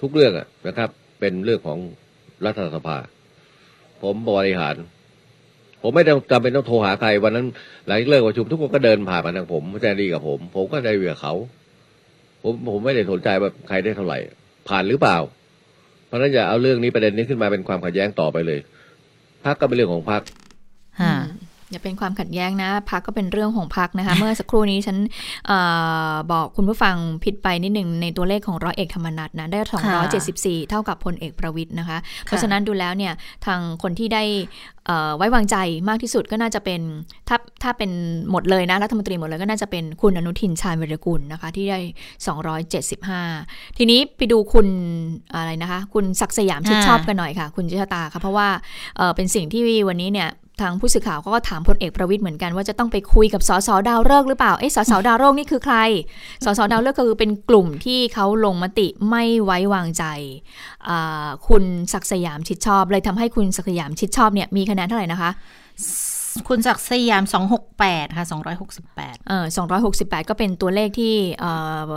ทุกเรื่องอะนะครับ เป็นเรื่องของรัฐสภา ผมบริหาร ผมไม่จำเป็นต้องโทรหาใครวันนั้น หลังเลิกประชุมทุกคนก็เดินผ่านมาทางผมแจ้งดีกับผม ผมก็ได้เวียเขาผมผมไม่ได้สนใจว่าใครได้เท่าไหร่ ผ่านหรือเปล่า เพราะนั้นอย่าเอาเรื่องนี้ประเด็นนี้ขึ้นมาเป็นความขัดแย้งต่อไปเลยพักก็เป็นเรื่องของพัก อย่าเป็นความขัดแย้งนะพักก็เป็นเรื่องของพักนะคะ เมื่อสักครู่นี้ฉันเออบอกคุณผู้ฟังผิดไปนิดหนึ่งในตัวเลขของร้อยเอกธรรมนัฐนะได้ 274 เท่ากับพลเอกประวิทย์นะคะ เพราะฉะนั้นดูแล้วเนี่ยทางคนที่ได้เอ่อไว้วางใจมากที่สุดก็น่าจะเป็นถ้าถ้าเป็นหมดเลยนะรัฐมนตรีหมดเลยก็น่าจะเป็นคุณอนุทินชาญวิรกุลนะคะที่ได้ 275 ทีนี้ไปดูคุณอะไรนะคะ คุณศักดิ์สยามชิดชอบกันหน่อยค่ะ คุณจิชตาค่ะเพราะว่าเอ่อเป็นสิ่งที่วันนี้เนี่ย ทางผู้สื่อข่าวก็ถามพลเอกประวิทย์เหมือนกันว่าจะต้องไปคุยกับสสดาวเลิกหรือเปล่า เอ๊ะสสดาวโรคนี่คือใคร สสดาวฤกษ์ก็คือเป็นกลุ่มที่เขาลงมติไม่ไว้วางใจ คุณศักสยามชิดชอบ เลยทำให้คุณศักสยามชิดชอบเนี่ยมีคะแนนเท่าไหร่นะคะ คุณศักดิ์สยาม 268 ค่ะ 268เอ่อ268 ก็เป็นตัวเลขที่เอ่อ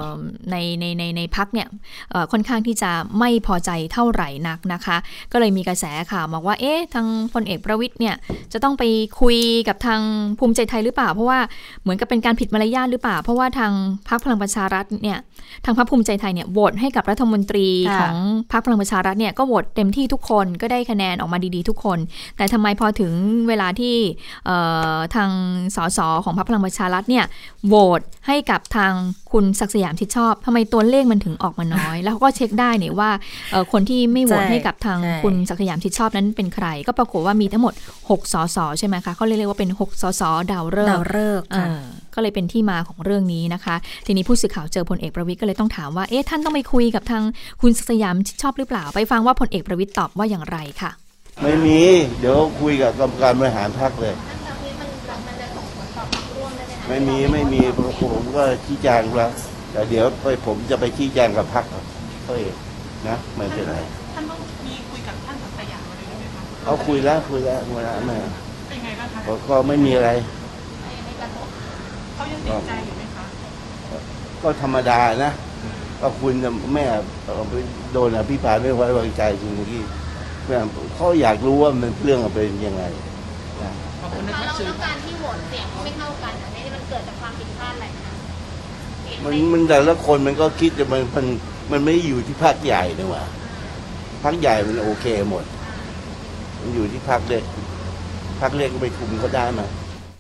ในในในในพักเนี่ยเอ่อค่อนข้างที่จะไม่พอใจเท่าไหร่นักนะคะ ก็เลยมีกระแสข่าวบอกว่า เอ๊ะ ทางพลเอกประวิทย์เนี่ย จะต้องไปคุยกับทางภูมิใจไทยหรือเปล่า เพราะว่าเหมือนกับเป็นการผิดมารยาทหรือเปล่า เพราะว่าทางพรรคพลังประชารัฐเนี่ย ทางพรรคภูมิใจไทยเนี่ยโหวตให้กับรัฐมนตรีค่ะของพรรคพลังประชารัฐเนี่ยก็โหวตเต็มที่ทุกคนก็ได้คะแนนออกมาดีๆ ทุกคน แต่ทำไมพอถึงเวลาที่เอ่อทางสสของพรรคพลังประชารัฐเนี่ยโหวตให้กับทางคุณศักดิ์สยามชิดชอบทำไมตัวเลขมันถึงออกมาน้อย แล้วเขาก็เช็คได้เนี่ยว่าเอ่อคนที่ไม่โหวตใช่ให้กับทางใช่คุณศักดิ์สยามชิดชอบนั้นเป็นใคร ก็ปรากฏว่ามีทั้งหมด 6 สสใช่ไหมคะเขาเรียกว่าเป็น 6 สสดาวฤกษ์ดาวฤกษ์ค่ะอ่าก็เลยเป็นที่มาของเรื่องนี้นะคะ ทีนี้ผู้สื่อข่าวเจอพลเอกประวิทย์ก็เลยต้องถามว่าเอ๊ะท่านต้องไปคุยกับทางคุณศักดิ์สยามชิดชอบหรือเปล่า ไปฟังว่าพลเอกประวิทย์ตอบว่าอย่างไรค่ะ ไม่มี เดี๋ยวคุยกับกรรมการบริหารพรรคเลย ไม่มีไม่มีผมก็ชี้แจงแล้วแต่เดี๋ยวไปผมจะไปชี้แจงกับพรรคเขาเองนะไม่เป็นไรท่านต้องมีคุยกับท่านศักดิ์สยามอะไรด้วยไหมคะเขาคุยแล้วคุยแล้วคุยแล้วแม่เป็นไงบ้างคะก็ก็ไม่มีอะไรเขายังติดใจอยู่ไหมคะก็ธรรมดานะก็คุณกับแม่เอ่อไปโดนอภิปรายไม่ไว้วางใจจริงเมื่อกี้แม่ เขาอยากรู้ว่ามันเรื่องมันเป็นยังไงนะขอบคุณนะค่ะครับแล้วสื่อแล้วการที่โหวตเสียงไม่เท่ากันอันนี้มันเกิดจากความผิดพลาดอะไรคะเห็นมันในมันแต่ละคนมันก็คิดแต่มันมันมันไม่ได้อยู่ที่พรรคใหญ่นี่หว่าพรรคใหญ่มันโอเคหมด มันอยู่ที่พรรคเล็กพรรคเล็กก็ไปคุมเขาได้ไหม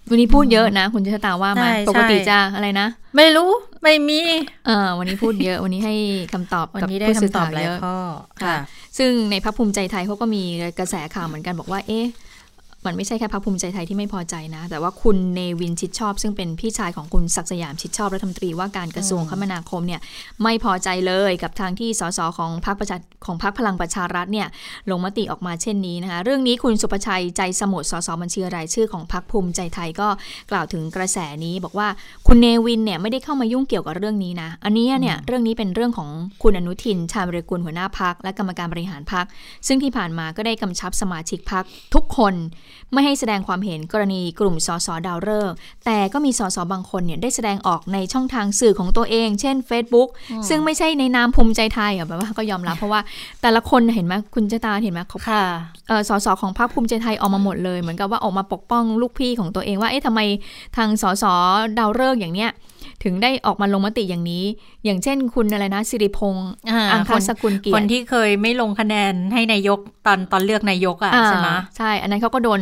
วันนี้พูดเยอะนะ คุณชะตาว่ามาใช่ปกติใช่จะอะไรนะ ไม่รู้ไม่มี เออวันนี้พูดเยอะวันนี้ให้คำตอบวันกับนี้ได้ผู้สื่อคำตอบข่าวหลายเยอะข้อค่ะ ซึ่งในพรรคภูมิใจไทยเขาก็มีกระแสข่าวเหมือนกันบอกว่า เอ๊ะ มันไม่ใช่แค่พรรคภูมิใจไทยที่ไม่พอใจนะ แต่ว่าคุณเนวินชิดชอบ ซึ่งเป็นพี่ชายของคุณศักดิ์สยามชิดชอบรัฐมนตรีว่าการกระทรวงคมนาคมเนี่ยไม่พอใจเลยกับทางที่สสของพรรคประชาของพรรคพลังประชารัฐเนี่ยลงมติออกมาเช่นนี้นะคะเรื่องนี้คุณสุประชัยใจสมุทรสสบัญชีรายชื่อของพรรคภูมิใจไทยก็กล่าวถึงกระแสนี้ บอกว่าคุณเนวินเนี่ยไม่ได้เข้ามายุ่งเกี่ยวกับเรื่องนี้นะอันนี้เนี่ยเรื่องนี้เป็นเรื่องของคุณอนุทินชาญวิรกุลหัวหน้าพักและกรรมการบริหารพักซึ่งที่ผ่านมาก็ได้กำชับสมาชิกพักทุกคนไม่ให้แสดงความเห็นกรณีกลุ่มสสดาวฤกษ์แต่ก็มีสสบางคนเนี่ยได้แสดงออกในช่องทางสื่อของตัวเอง เช่น Facebook ซึ่งไม่ใช่ในนามภูมิใจไทยอะแบบว่าก็ยอมรับเพราะว่าแต่ละคนเห็นไหมคุณเจตาเห็นไหมเขาค่ะเอ่อสสของพรรคภูมิใจไทยออกมาหมดเลย เหมือนกับว่าออกมาปกป้องลูกพี่ของตัวเองว่าเอ๊ะทำไมทางสสดาวฤกษ์อย่างเนี้ย ถึงได้ออกมาลงมติอย่างนี้ อย่างเช่นคุณอะไรนะสิริพงษ์อ่าอังคคานสกุลเกียครนติที่เคยไม่ลงคะแนนให้นายกตอนตอนเลือกนายกอะอ่าใช่ไหมใช่ อันนั้นเขาก็โดน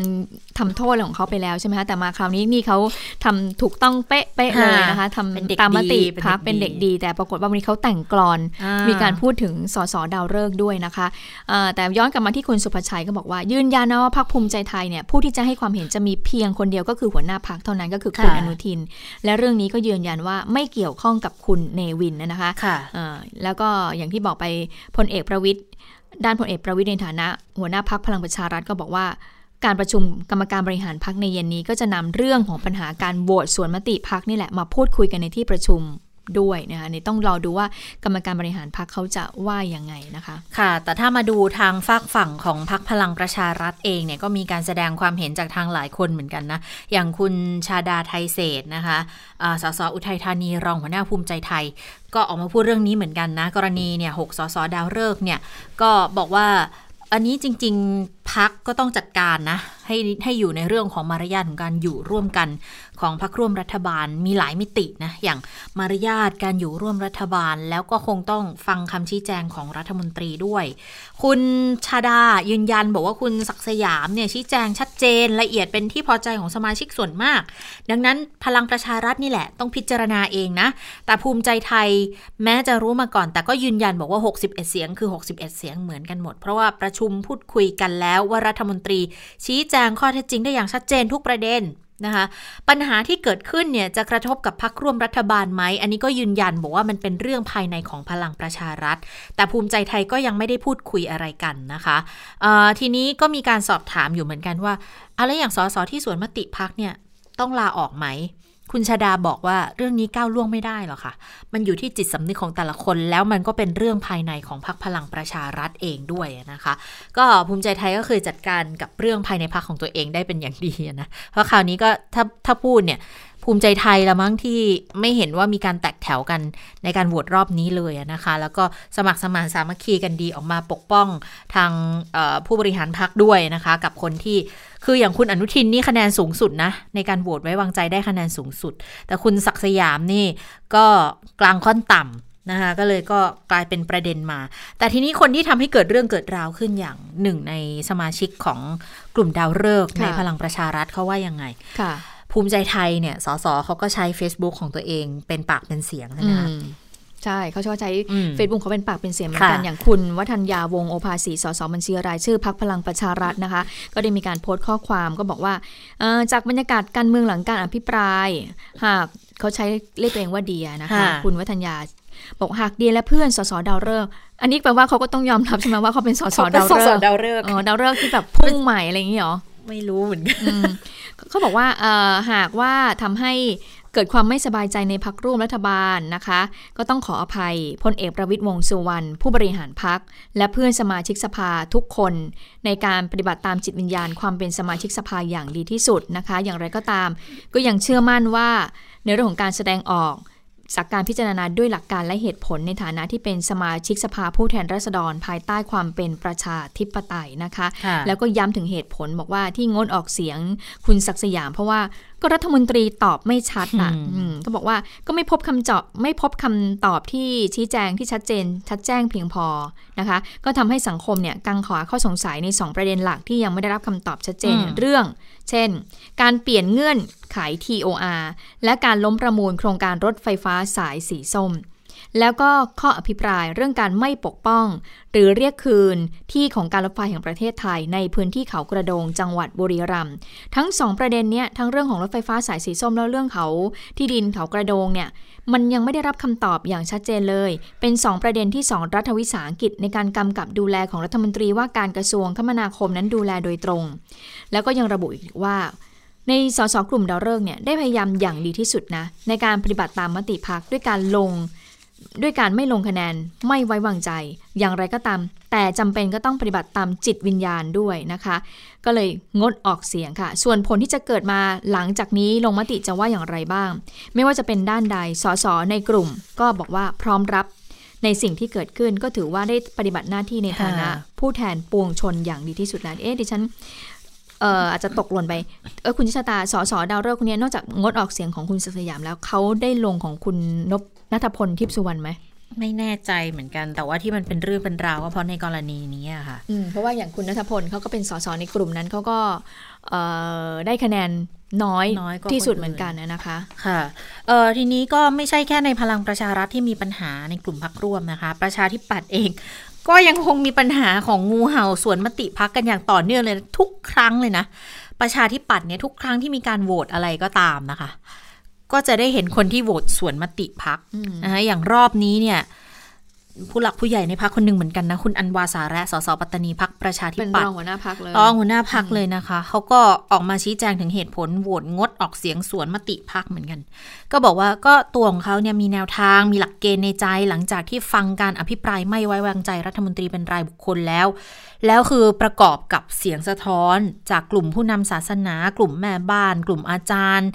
ทำโทษอะไรของเขาไปแล้วใช่ไหมคะแต่มาคราวนี้นี่เขาทำถูกต้องเป๊ะๆเลยนะคะทเป็นเด็กำตามมติดีเป็นเด็กพักเป็นเด็กดีดี แต่ปรากฏว่าวันนี้เขาแต่งกลอนอ่มีการพูดถึงสสดาวฤกษ์ด้วยนะคะเอ่อแต่ย้อนกลับมาที่คุณสุภชัยก็บอกว่า ยืนยันนะว่าพรรคภูมิใจไทยเนี่ยผู้ที่จะให้ความเห็นจะมีเพียงคนเดียวก็คือหัวหน้าพักเท่านั้นก็คือคุณค่ะอนุทิน และเรื่องนี้ก็ยืนยันว่าไม่เกี่ยวข้องกับคุณเนวินนะคะค่ะเอ่อแล้วก็อย่างที่บอกไปพลเอกประวิทย์ด้านพลเอกประวิทย์ในฐานะ หัวหน้าพักพลังประชารัฐก็บอกว่า การประชุมกรรมการบริหารพักในเย็นนี้ก็จะนำเรื่องของปัญหาการโหวตส่วนมติพักนี่แหละมาพูดคุยกันในที่ประชุมด้วยนะคะนี่ต้องรอดูว่ากรรมการบริหารพักเขาจะว่ายังไงนะคะ ค่ะ แต่ถ้ามาดูทางฝากฝั่งของพรรคพลังประชารัฐเองเนี่ยก็มีการแสดงความเห็นจากทางหลายคนเหมือนกันนะ อย่างคุณชาดาไทยเศษนะคะอ่าสสอุทัยธานีรองหัวหน้าภูมิใจไทย ก็ออกมาพูดเรื่องนี้เหมือนกันนะ กรณีเนี่ยหกสสดาวฤกษ์เนี่ยก็บอกว่าอันนี้จริง ๆพักก็ต้องจัดการนะ ให้ให้อยู่ในเรื่องของมารยาทของการอยู่ร่วมกันของพักร่วมรัฐบาลมีหลายมิตินะ อย่างมารยาทการอยู่ร่วมรัฐบาล แล้วก็คงต้องฟังคำชี้แจงของรัฐมนตรีด้วย คุณชาดายืนยันบอกว่าคุณศักสยามเนี่ยชี้แจงชัดเจนละเอียดเป็นที่พอใจของสมาชิกส่วนมาก ดังนั้นพลังประชารัฐนี่แหละ ต้องพิจารณาเองนะ แต่ภูมิใจไทยแม้จะรู้มาก่อน แต่ก็ยืนยันบอกว่า 61 เสียงคือ 61 เสียงเหมือนกันหมด เพราะว่าประชุมพูดคุยกันแล้วว่ารัฐมนตรี ชี้แจงข้อเท็จจริงได้อย่างชัดเจนทุกประเด็นนะคะปัญหาที่เกิดขึ้นเนี่ยจะกระทบกับพักร่วมรัฐบาลไหม อันนี้ก็ยืนยันบอกว่ามันเป็นเรื่องภายในของพลังประชารัฐ แต่ภูมิใจไทยก็ยังไม่ได้พูดคุยอะไรกันนะคะทีนี้ก็มีการสอบถามอยู่เหมือนกันว่าอะไรอย่างสสที่สวนมติพักเนี่ยต้องลาออกไหม คุณชาดาบอกว่าเรื่องนี้ก้าวล่วงไม่ได้หรอกค่ะ มันอยู่ที่จิตสำนึกของแต่ละคน แล้วมันก็เป็นเรื่องภายในของพรรคพลังประชารัฐเองด้วยนะคะ ก็ภูมิใจไทยก็เคยจัดการกับเรื่องภายในพรรคของตัวเองได้เป็นอย่างดีนะ เพราะคราวนี้ก็ถ้าถ้าพูดเนี่ย ภูมิใจไทยละมั้งที่ไม่เห็นว่ามีการแตกแถวกันในการโหวตรอบนี้เลยนะคะ แล้วก็สมัครสมานสามัคคีกันดีออกมาปกป้องทางผู้บริหารพรรคด้วยนะคะ กับคนที่คืออย่างคุณอนุทินนี่คะแนนสูงสุดนะ ในการโหวตไว้วางใจได้คะแนนสูงสุด แต่คุณศักสยามนี่ก็กลางค่อนต่ำนะคะก็เลยก็กลายเป็นประเด็นมา แต่ทีนี้คนที่ทำให้เกิดเรื่องเกิดราวขึ้นอย่างหนึ่งในสมาชิกของกลุ่มดาวฤกษ์ในพลังประชารัฐเขาว่ายังไงค่ะ ภูมิใจไทยเนี่ยสสเขาก็ใช้ Facebook ของตัวเองเป็นปากเป็นเสียงนะคะใช่เขาชอบใช้เฟซบุ๊กเขาเป็นปากเป็นเสียงเหมือนกันอย่างคุณวัฒนยาวงโอภาสีสสบัญชีรายชื่อพักพลังประชารัฐนะคะ ก็ได้มีการโพสต์ข้อความก็บอกว่าจากบรรยากาศการเมืองหลังการอภิปราย หากเขาใช้เรียกตัวเองว่าเดียนะคะ คุณวัฒนยาบอกหากเดียและเพื่อนสสดาวฤกษ์อันนี้แปลว่าเขาก็ต้องยอมรับใช่ไหมว่าเขาเป็นสสดาวฤกษ์ดาวฤกษ์อ๋อดาวฤกษ์ที่แบบพุ่งใหม่อะไรอย่างนี้หรอ ไม่รู้เหมือนกันเขาบอกว่าหากว่าทำให้เกิดความไม่สบายใจในพักร่วมรัฐบาลนะคะ ก็ต้องขออภัยพลเอกประวิตยวงสุวรรณผู้บริหารพัก และเพื่อนสมาชิกสภาทุกคน ในการปฏิบัติตามจิตวิญญาณความเป็นสมาชิกสภาอย่างดีที่สุดนะคะ อย่างไรก็ตาม ก็ยังเชื่อมั่นว่าในเรื่องของการแสดงออก จากการพิจารณาด้วยหลักการและเหตุผลในฐานะที่เป็นสมาชิกสภาผู้แทนราษฎร ภายใต้ความเป็นประชาธิปไตยนะคะ แล้วก็ย้ำถึงเหตุผลบอกว่าที่งดออกเสียงคุณศักสยาม เพราะว่าก็รัฐมนตรีตอบไม่ชัดอะก็บอกว่าก็ไม่พบคำเจาะไม่พบคำตอบที่ชี้แจงที่ชัดเจน ชัดแจ้งเพียงพอนะคะ ก็ทำให้สังคมเนี่ยกังขาข้อสงสัยใน 2 ประเด็นหลักที่ยังไม่ได้รับคำตอบชัดเจนเรื่อง เช่น การเปลี่ยนเงื่อนไข TOR และการล้มประมูลโครงการรถไฟฟ้าสายสีส้ม แล้วก็ข้ออภิปรายเรื่องการไม่ปกป้อง หรือเรียกคืนที่ของการรถไฟแห่งประเทศไทย ในพื้นที่เขากระโดงจังหวัดบุรีรัมย์ทั้งสองประเด็นเนี้ยทั้งเรื่องของรถไฟฟ้าสายสีส้มแล้วเรื่องเขาที่ดินเขากระโดงเนี่ยมันยังไม่ได้รับคำตอบอย่างชัดเจนเลย เป็น 2 ประเด็นที่ 2 รัฐวิสาหกิจในการกำกับดูแลของรัฐมนตรีว่าการกระทรวงคมนาคมนั้นดูแลโดยตรง แล้วก็ยังระบุอีกว่า ในสสกลุ่มดาวฤกษ์เนี่ยได้พยายามอย่างดีที่สุดนะในการปฏิบัติตามมติพักด้วยการลงด้วยการไม่ลงคะแนนไม่ไว้วางใจ อย่างไรก็ตาม แต่จำเป็นก็ต้องปฏิบัติตามจิตวิญญาณด้วยนะคะ ก็เลยงดออกเสียงค่ะ ส่วนผลที่จะเกิดมาหลังจากนี้ลงมติจะว่าอย่างไรบ้าง ไม่ว่าจะเป็นด้านใดสสในกลุ่ม ก็บอกว่าพร้อมรับในสิ่งที่เกิดขึ้นก็ถือว่าได้ปฏิบัติหน้าที่ในฐานะ ผู้แทนปวงชนอย่างดีที่สุดแล้วเอ๊ะดิฉัน เอ่ออาจจะตกหล่นไปเออคุณชะตาสสดาวฤกษ์คนนี้นอกจากงดออกเสียงของคุณสยามแล้วเขาได้ลงของคุณนบนัทพลทิพสุวรรณไหมไม่แน่ใจเหมือนกันแต่ว่าที่มันเป็นเรื่องเป็นราวก็เพราะในกรณีนี้อะค่ะเพราะว่าอย่างคุณนัทพลเขาก็เป็นสสในกลุ่มนั้นเขาก็ได้คะแนนน้อยน้อยที่สุดเหมือนกันนะคะค่ะทีนี้ก็ไม่ใช่แค่ในพลังประชารัฐที่มีปัญหาในกลุ่มพักร่วมนะคะ ประชาธิปัตย์เอง ก็ยังคงมีปัญหาของงูเห่าส่วนมติพักกันอย่างต่อเนื่องเลยทุกครั้งเลยนะ ประชาธิปัตย์เนี่ยทุกครั้งที่มีการโหวตอะไรก็ตามนะคะ ก็จะได้เห็นคนที่โหวตสวนมติพักนะคะอย่างรอบนี้เนี่ย ผู้หลักผู้ใหญ่ในพักคนหนึ่งเหมือนกันนะ คุณอันวาสาระสสปัตตานีพักประชาธิปัตย์เป็นรองหัวหน้าพักเลยรองหัวหน้าพักเลยนะคะ เขาก็ออกมาชี้แจงถึงเหตุผลโหวตงดออกเสียงสวนมติพักเหมือนกัน ก็บอกว่าก็ตัวของเขาเนี่ยมีแนวทางมีหลักเกณฑ์ในใจหลังจากที่ฟังการอภิปรายไม่ไว้วางใจรัฐมนตรีเป็นรายบุคคลแล้ว แล้วคือประกอบกับเสียงสะท้อน จากกลุ่มผู้นำศาสนา กลุ่มแม่บ้าน กลุ่มอาจารย์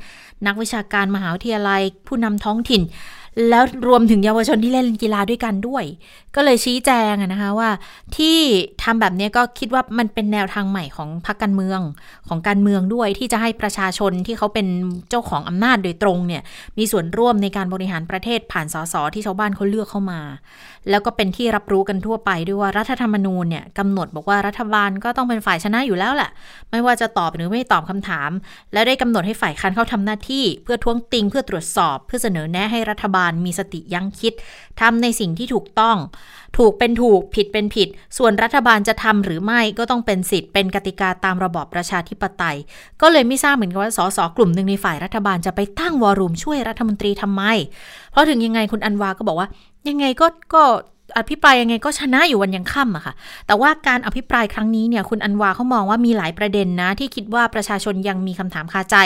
นักวิชาการมหาวิทยาลัย ผู้นำท้องถิ่น แล้วรวมถึงเยาวชนที่เล่นกีฬาด้วยกันด้วย ก็เลยชี้แจงนะคะว่า ที่ทำแบบนี้ก็คิดว่ามันเป็นแนวทางใหม่ของพรรคการเมืองของการเมืองด้วยที่จะให้ประชาชนที่เขาเป็นเจ้าของอำนาจโดยตรงเนี่ยมีส่วนร่วมในการบริหารประเทศผ่านสสที่ชาวบ้านเขาเลือกเข้ามา แล้วก็เป็นที่รับรู้กันทั่วไปด้วยว่ารัฐธรรมนูญเนี่ยกำหนดบอกว่ารัฐบาลก็ต้องเป็นฝ่ายชนะอยู่แล้วแหละไม่ว่าจะตอบหรือไม่ตอบคำถาม และได้กำหนดให้ฝ่ายค้านเข้าทำหน้าที่ เพื่อท้วงติงเพื่อตรวจสอบ เพื่อเสนอแนะให้รัฐบาลมีสติยั้งคิดทำในสิ่งที่ถูกต้อง ถูกเป็นถูกผิดเป็นผิด ส่วนรัฐบาลจะทำหรือไม่ก็ต้องเป็นสิทธิ์เป็นกติกาตามระบอบประชาธิปไตย ก็เลยไม่ทราบเหมือนกันว่าสสกลุ่มหนึ่งในฝ่ายรัฐบาลจะไปตั้งวอรุมช่วยรัฐมนตรีทำไม เพราะถึงยังไงคุณอันวาก็บอกว่า ยังไงก็ก็ อภิปรายยังไงก็ชนะอยู่วันยังค่ำอะค่ะ แต่ว่าการอภิปรายครั้งนี้เนี่ยคุณอันวาเขามองว่ามีหลายประเด็นนะ ที่คิดว่าประชาชนยังมีคำถามคาใจ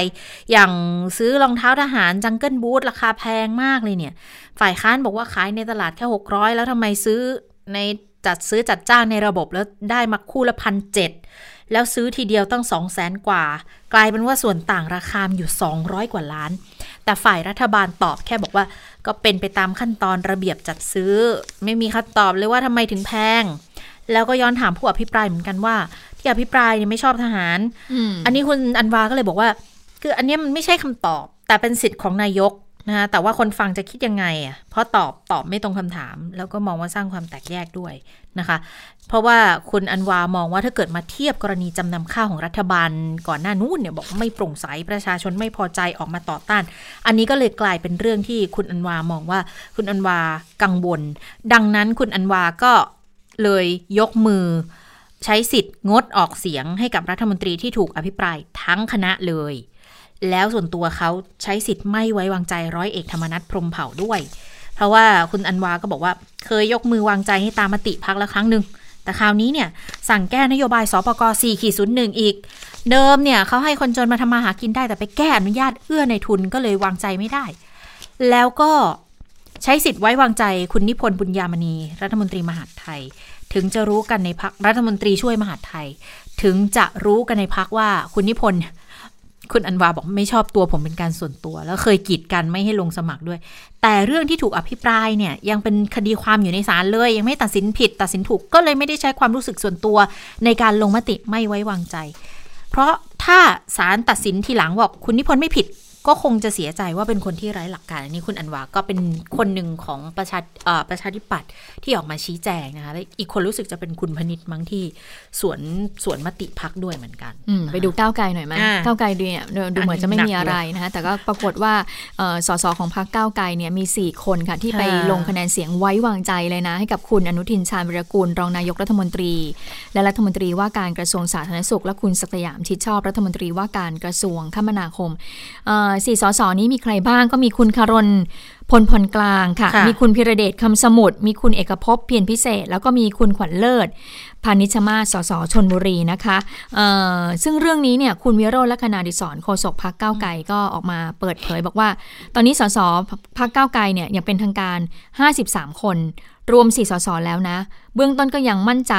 อย่างซื้อรองเท้าทหารจังเกิลบูทราคาแพงมากเลยเนี่ย ฝ่ายค้านบอกว่าขายในตลาดแค่ 600 แล้วทำไมซื้อในจัดซื้อจัดจ้างในระบบแล้วได้มาคู่ละพันเจ็ดแล้วซื้อทีเดียวตั้ง2 0 0แสนกว่า กลายเป็นว่าส่วนต่างราคาอยู่ 200 กว่าล้าน แต่ฝ่ายรัฐบาลตอบแค่บอกว่า ก็เป็นไปตามขั้นตอนระเบียบจัดซื้อ ไม่มีคำตอบเลยว่าทำไมถึงแพง แล้วก็ย้อนถามผู้อภิปรายเหมือนกันว่า ที่อภิปรายเนี่ยไม่ชอบทหารอันนี้คุณอันวาก็เลยบอกว่า คืออันนี้มันไม่ใช่คำตอบ แต่เป็นสิทธิ์ของนายก นะคะแต่ว่าคนฟังจะคิดยังไงอะเพราะตอบตอบไม่ตรงคำถาม แล้วก็มองว่าสร้างความแตกแยกด้วยนะคะ เพราะว่าคุณอันวามองว่าถ้าเกิดมาเทียบกรณีจำนำข้าวของรัฐบาล ก่อนหน้านู้นเนี่ยบอกไม่โปร่งใสประชาชนไม่พอใจออกมาต่อต้าน อันนี้ก็เลยกลายเป็นเรื่องที่คุณอันวามองว่าคุณอันวากังวล ดังนั้นคุณอันวาก็เลยยกมือใช้สิทธิ์งดออกเสียงให้กับรัฐมนตรีที่ถูกอภิปรายทั้งคณะเลย แล้วส่วนตัวเขาใช้สิทธิ์ไม่ไว้วางใจร้อยเอกธรรมนัฐพรมเผ่าด้วย เพราะว่าคุณอันวาก็บอกว่าเคยยกมือวางใจให้ตามมติพักแล้วครั้งหนึ่งแต่คราวนี้เนี่ยสั่งแก้นโยบายสปก4ขีดศูนย์หนึ่งอีก เดิมเนี่ยเขาให้คนจนมาทำมาหากินได้แต่ไปแก้อนุญาตเอื้อในทุนก็เลยวางใจไม่ได้ แล้วก็ใช้สิทธิ์ไว้วางใจคุณนิพนธ์บุญญามณี รัฐมนตรีมหาดไทย ถึงจะรู้กันในพักรัฐมนตรีช่วยมหาดไทย ถึงจะรู้กันในพักว่าคุณนิพนธ์ คุณอันวาบอกไม่ชอบตัวผมเป็นการส่วนตัว แล้วเคยกีดกันไม่ให้ลงสมัครด้วย แต่เรื่องที่ถูกอภิปรายเนี่ยยังเป็นคดีความอยู่ในศาลเลย ยังไม่ตัดสินผิด ตัดสินถูกก็เลยไม่ได้ใช้ความรู้สึกส่วนตัว ในการลงมติไม่ไว้วางใจ เพราะถ้าศาลตัดสินทีหลังบอกคุณนิพนธ์ไม่ผิด ก็คงจะเสียใจว่าเป็นคนที่ไร้หลักการ อันนี้คุณอันวาก็เป็นคนหนึ่งของประชาเอ่อประชาธิปัตย์ที่ออกมาชี้แจงนะคะและอีกคนรู้สึกจะเป็นคุณพนิษฐ์มั้งที่สวนสวนมติพักด้วยเหมือนกันอืมไปดูก้าวไกลหน่อยไหมอ่าก้าวไกลดูเนี่ยดูดูเหมือนจะไม่มีหนักอะไรนะคะแต่ก็ปรากฏว่าเอ่อสสของพรรคก้าวไกลเนี่ยมี 4 คนค่ะที่ไปค่ะลงคะแนนเสียงไว้วางใจเลยนะ ให้กับคุณอนุทินชาญวิรกูลรองนายกรัฐมนตรี และรัฐมนตรีว่าการกระทรวงสาธารณสุข และคุณศักดิ์สยามชิดชอบรัฐมนตรีว่าการกระทรวงคมนาคมเอ่อสี่สสนี้มีใครบ้างก็มีคุณคารนพลพลกลางค่ะค่ะ มีคุณพิระเดชคำสมุทรมีคุณเอกภพเพียรพิเศษ แล้วก็มีคุณขวัญเลิศพานิชมาศสสชนบุรีนะคะเอ่อซึ่งเรื่องนี้เนี่ยคุณวิโรจน์และคณาดิศรโฆษกพักก้าวไกลก็ออกมาเปิดเผย บอกว่า ตอนนี้สสพักก้าวไกลเนี่ยยังเป็นทางการ 53 คน รวม 4 สสแล้วนะ เบื้องต้นก็ยังมั่นใจ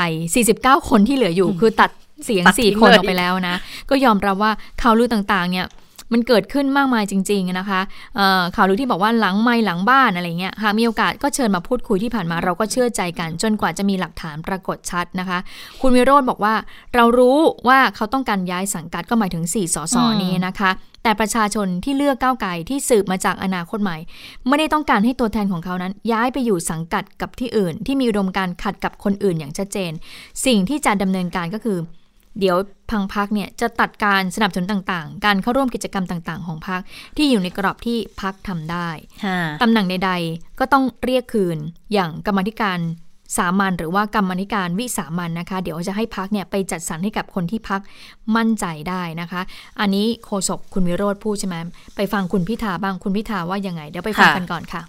49 คนที่เหลืออยู่คือตัดเสียงตัดทิ้ง4คนเลยออกไปแล้วนะ ก็ยอมรับว่าข่าวลือต่างๆเนี่ย มันเกิดขึ้นมากมายจริง ๆนะคะเอ่อข่าวลือที่บอกว่าหลังไม่หลังบ้านอะไรเงี้ยหากมีโอกาสก็เชิญมาพูดคุยที่ผ่านมาเราก็เชื่อใจกัน จนกว่าจะมีหลักฐานปรากฏชัดนะคะ คุณวิโรธบอกว่าเรารู้ว่าเขาต้องการย้ายสังกัดก็หมายถึง4สสอืมนี้นะคะแต่ประชาชนที่เลือกก้าวไกลที่สืบมาจากอนาคตใหม่ ไม่ได้ต้องการให้ตัวแทนของเขานั้น ย้ายไปอยู่สังกัดกับที่อื่น ที่มีอุดมการณ์ขัดกับคนอื่นอย่างชัดเจน สิ่งที่จะดำเนินการก็คือ เดี๋ยวพังพักเนี่ยจะตัดการสนับสนุนต่างๆ การเข้าร่วมกิจกรรมต่างๆ ของพักที่อยู่ในกรอบที่พักทำได้ค่ะตำแหน่งใด ๆ ก็ต้องเรียกคืนอย่างกรรมาธิการสามัญหรือว่ากรรมาธิการวิสามันนะคะ เดี๋ยวจะให้พักเนี่ยไปจัดสรรให้กับคนที่พักมั่นใจได้นะคะ อันนี้โฆษกคุณวิโรธพูดใช่ไหมไปฟังคุณพิธาบ้างคุณพิธาว่ายังไง เดี๋ยวไปฟังค่ะกันก่อนค่ะ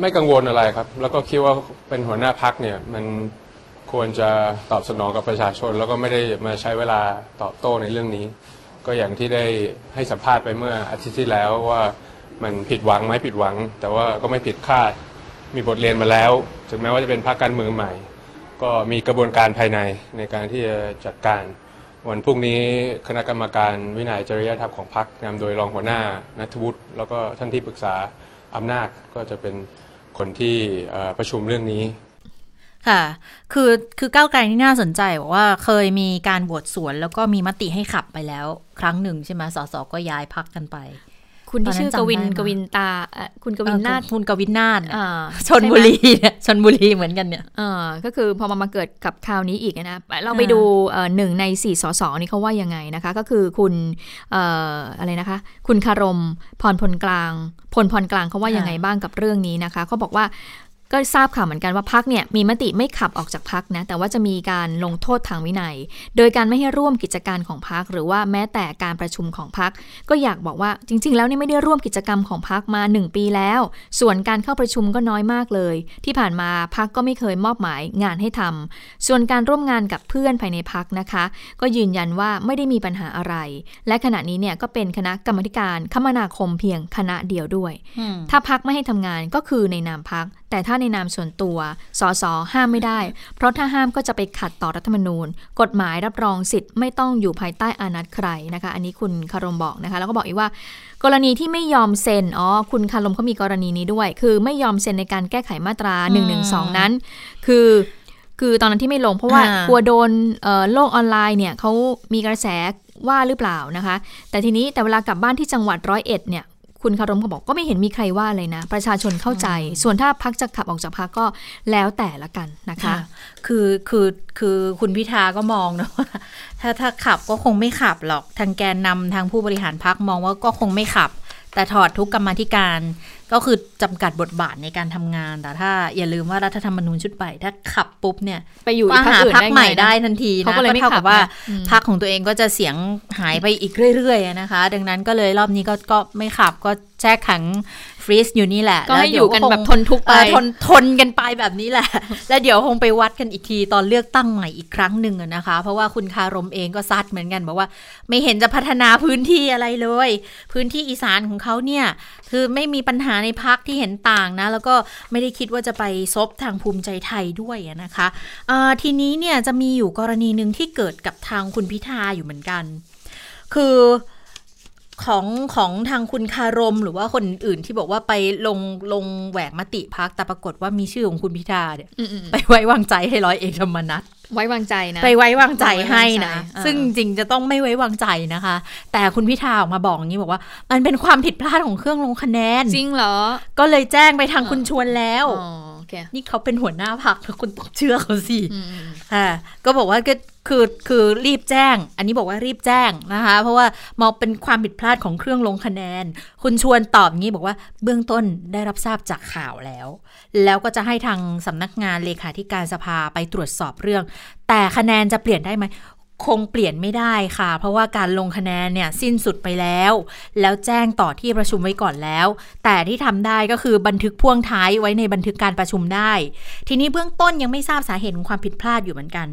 ไม่กังวลอะไรครับ แล้วก็คิดว่าเป็นหัวหน้าพักเนี่ยมัน ควรจะตอบสนองกับประชาชน แล้วก็ไม่ได้มาใช้เวลาตอบโต้ในเรื่องนี้ ก็อย่างที่ได้ให้สัมภาษณ์ไปเมื่ออาทิตย์ที่แล้วว่ามันผิดหวังไหมผิดหวัง แต่ว่าก็ไม่ผิดคาดมีบทเรียนมาแล้ว ถึงแม้ว่าจะเป็นพรรคการเมืองใหม่ ก็มีกระบวนการภายในในการที่จะจัดการวันพรุ่งนี้คณะกรรมการวินัยจริยธรรมของพรรคนำโดยรองหัวหน้านัทวุฒิแล้วก็ท่านที่ปรึกษาอำนาจก็จะเป็นคนที่ประชุมเรื่องนี้ ค่ะ คือคือก้าวไกลนี่น่าสนใจบอกว่าเคยมีการบวชสวน แล้วก็มีมติให้ขับไปแล้ว ครั้งหนึ่งใช่ไหมสสก็ย้ายพักกันไป คุณที่ชื่อกวินกวินตาคุณกวินนาถคุณกวินนาถชนบุรีเนี่ยชนบุรีเหมือนกันเนี่ยก็คือพอมามาเกิดกับคราวนี้อีกนะเราไปดูหนึ่งในสี่สสนี่เขาว่ายังไงนะคะ ก็คือคุณอะไรนะคะ คุณคารมพรพลกลางพลพรกลางเขาว่ายังไงบ้างกับเรื่องนี้นะคะเขาบอกว่า ก็ทราบข่าวเหมือนกันว่าพักเนี่ยมีมติไม่ขับออกจากพักนะแต่ว่าจะมีการลงโทษทางวินัย โดยการไม่ให้ร่วมกิจการของพักหรือว่าแม้แต่การประชุมของพักก็อยากบอกว่าจริง ๆ แล้วนี่ไม่ได้ร่วมกิจกรรมของพักมา 1 ปีแล้ว ส่วนการเข้าประชุมก็น้อยมากเลย ที่ผ่านมาพักก็ไม่เคยมอบหมายงานให้ทำส่วนการร่วมงานกับเพื่อนภายในพักนะคะ ก็ยืนยันว่าไม่ได้มีปัญหาอะไร และขณะนี้เนี่ยก็เป็นคณะกรรมการคมนาคมเพียงคณะเดียวด้วย ถ้าพักไม่ให้ทำงานก็คือในนามพัก แต่ถ้าในนามส่วนตัว สสห้ามไม่ได้ เพราะถ้าห้ามก็จะไปขัดต่อรัฐธรรมนูญ กฎหมายรับรองสิทธิ์ไม่ต้องอยู่ภายใต้อานัตใครนะคะ อันนี้คุณคารมบอกนะคะ แล้วก็บอกอีกว่า กรณีที่ไม่ยอมเซ็น อ๋อ คุณคารมเขามีกรณีนี้ด้วย คือไม่ยอมเซ็นในการแก้ไขมาตรา1นึนั้น คือคือตอนนั้นที่ไม่ลงเพราะว่ากลัวโดนโลกออนไลน์เนี่ยเขามีกระแสว่าหรือเปล่านะคะ แต่ทีนี้แต่เวลากลับบ้านที่จังหวัดร้อยเอ็ดเนี่ย คุณคารมก็บอกก็ไม่เห็นมีใครว่าเลยนะ ประชาชนเข้าใจ ส่วนถ้าพักจะขับออกจากพักก็แล้วแต่ละกันนะคะ คือคือคือคุณพิธาก็มองนะว่าถ้าถ้าขับก็คงไม่ขับหรอกทางแกนนำทางผู้บริหารพักมองว่าก็คงไม่ขับ แต่ถอดทุกกรรมธิการก็คือจำกัดบทบาทในการทำงาน แต่ถ้าอย่าลืมว่ารัฐธรรมนูญชุดใหม่ถ้าขับปุ๊บเนี่ยไปอยู่อีกพักอื่นใหม่ได้ทันทีนะก็เลยเท่ากับว่าพักของตัวเองก็จะเสียงหายไปอีกเรื่อยๆนะคะ ดังนั้นก็เลยรอบนี้ก็ก็ไม่ขับก็แช่ขัง ฟรีซอยู่นี่แหละ ก็ให้อยู่กันแบบทนทุกไปทนทนกันไปแบบนี้แหละ แล้วเดี๋ยวคงไปวัดกันอีกทีตอนเลือกตั้งใหม่อีกครั้งหนึ่งนะคะ เพราะว่าคุณคารมเองก็ซัดเหมือนกันบอกว่า ไม่เห็นจะพัฒนาพื้นที่อะไรเลย พื้นที่อีสานของเขาเนี่ยคือไม่มีปัญหาในพักที่เห็นต่างนะ แล้วก็ไม่ได้คิดว่าจะไปซบทางภูมิใจไทยด้วยนะคะทีนี้เนี่ยจะมีอยู่กรณีหนึ่งที่เกิดกับทางคุณพิธาอยู่เหมือนกัน คือ ของของทางคุณคารมหรือว่าคนอื่นที่บอกว่าไปลงลงแหวกมติพักแต่ปรากฏว่ามีชื่อของคุณพิธาเนี่ยไปไว้วางใจให้ร้อยเอกธรรมนัฐไว้วางใจนะไปไว้วางใจให้นะ ซึ่งจริงจะต้องไม่ไว้วางใจนะคะ แต่คุณพิธาออกมาบอกอย่างนี้บอกว่า มันเป็นความผิดพลาดของเครื่องลงคะแนน จริงเหรอ ก็เลยแจ้งไปทางคุณชวนแล้วนี่เขาเป็นหัวหน้าพักคุณต้องเชื่อเขาสิค่ะก็บอกว่าก็ คือคือรีบแจ้ง อันนี้บอกว่ารีบแจ้งนะคะ เพราะว่ามองเป็นความผิดพลาดของเครื่องลงคะแนน คุณชวนตอบงี้บอกว่าเบื้องต้นได้รับทราบจากข่าวแล้ว แล้วก็จะให้ทางสำนักงานเลขาธิการสภาไปตรวจสอบเรื่อง แต่คะแนนจะเปลี่ยนได้ไหม คงเปลี่ยนไม่ได้ค่ะ เพราะว่าการลงคะแนนเนี่ยสิ้นสุดไปแล้ว แล้วแจ้งต่อที่ประชุมไว้ก่อนแล้ว แต่ที่ทำได้ก็คือบันทึกพ่วงท้ายไว้ในบันทึกการประชุมได้ ทีนี้เบื้องต้นยังไม่ทราบสาเหตุของความผิดพลาดอยู่เหมือนกัน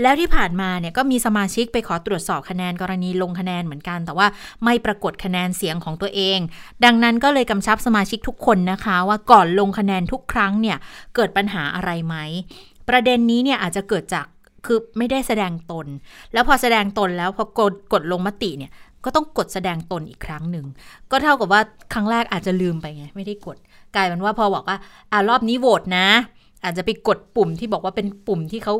แล้วที่ผ่านมาเนี่ยก็มีสมาชิกไปขอตรวจสอบคะแนนกรณีลงคะแนนเหมือนกัน แต่ว่าไม่ปรากฏคะแนนเสียงของตัวเอง ดังนั้นก็เลยกำชับสมาชิกทุกคนนะคะ ว่าก่อนลงคะแนนทุกครั้งเนี่ยเกิดปัญหาอะไรไหมประเด็นนี้เนี่ยอาจจะเกิดจาก คือไม่ได้แสดงตน แล้วพอแสดงตนแล้วพอกดกดลงมติเนี่ยก็ต้องกดแสดงตนอีกครั้งหนึ่ง ก็เท่ากับว่าครั้งแรกอาจจะลืมไปไง ไม่ได้กด กลายเป็นว่าพอบอกว่าอ่ารอบนี้โหวตนะ อาจจะไปกดปุ่มที่บอกว่าเป็นปุ่มที่เขา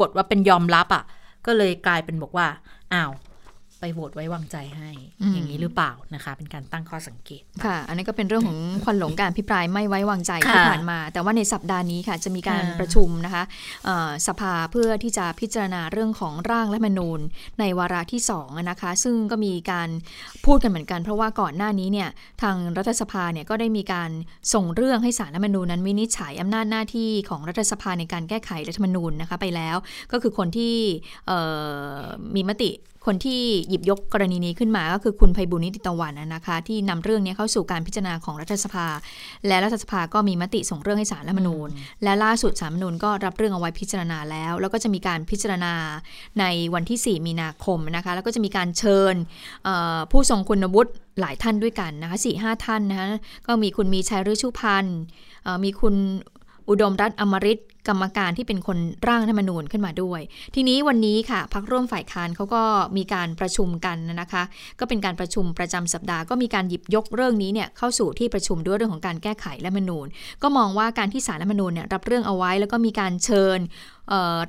กดว่าเป็นยอมรับอะ่ะ ก็เลยกลายเป็นบอกว่าอ้าว ไปโหวตไว้วางใจให้ อย่างนี้หรือเปล่านะคะ เป็นการตั้งข้อสังเกต ค่ะ อันนี้ก็เป็นเรื่องของควันหลงการพิปรายไม่ไว้วางใจที่ผ่านมา แต่ว่าในสัปดาห์นี้ค่ะ จะมีการประชุมนะคะสภาเพื่อที่จะพิจารณาเรื่องของร่างและมนูญในวาระที่2นะคะ ซึ่งก็มีการพูดกันเหมือนกัน เพราะว่าก่อนหน้านี้เนี่ยทางรัฐสภาเนี่ยก็ได้มีการส่งเรื่องให้สารรัฐมนูญนั้นวินิจฉัยอำนาจหน้าที่ของรัฐสภาในการแก้ไขรัฐมนูญนะคะไปแล้ว ก็คือคนที่มีมติ คนที่หยิบยกกรณีนี้ขึ้นมาก็คือคุณไพบุญนิติตะวันนะคะ ที่นำเรื่องนี้เข้าสู่การพิจารณาของรัฐสภา และรัฐสภาก็มีมติส่งเรื่องให้สารรัฐมนูญ และล่าสุดสารรัฐมนูญก็รับเรื่องเอาไว้พิจารณาแล้ว แล้วก็จะมีการพิจารณาในวันที่ 4 มีนาคมนะคะ แล้วก็จะมีการเชิญผู้ทรงคุณวุฒิหลายท่านด้วยกันนะคะสี่ห้าท่านนะคะก็มีคุณมีชัยฤชุพันธ์มีคุณอุดมรัตน์อมริต กรรมการที่เป็นคนร่างธรรมนูญขึ้นมาด้วย ทีนี้วันนี้ค่ะพักร่วมฝ่ายค้านเขาก็มีการประชุมกันนะคะ ก็เป็นการประชุมประจำสัปดาห์ก็มีการหยิบยกเรื่องนี้เนี่ยเข้าสู่ที่ประชุมด้วยเรื่องของการแก้ไขรัฐธรรมนูญ ก็มองว่าการที่สารรัฐธรรมนูญเนี่ยรับเรื่องเอาไว้ แล้วก็มีการเชิญ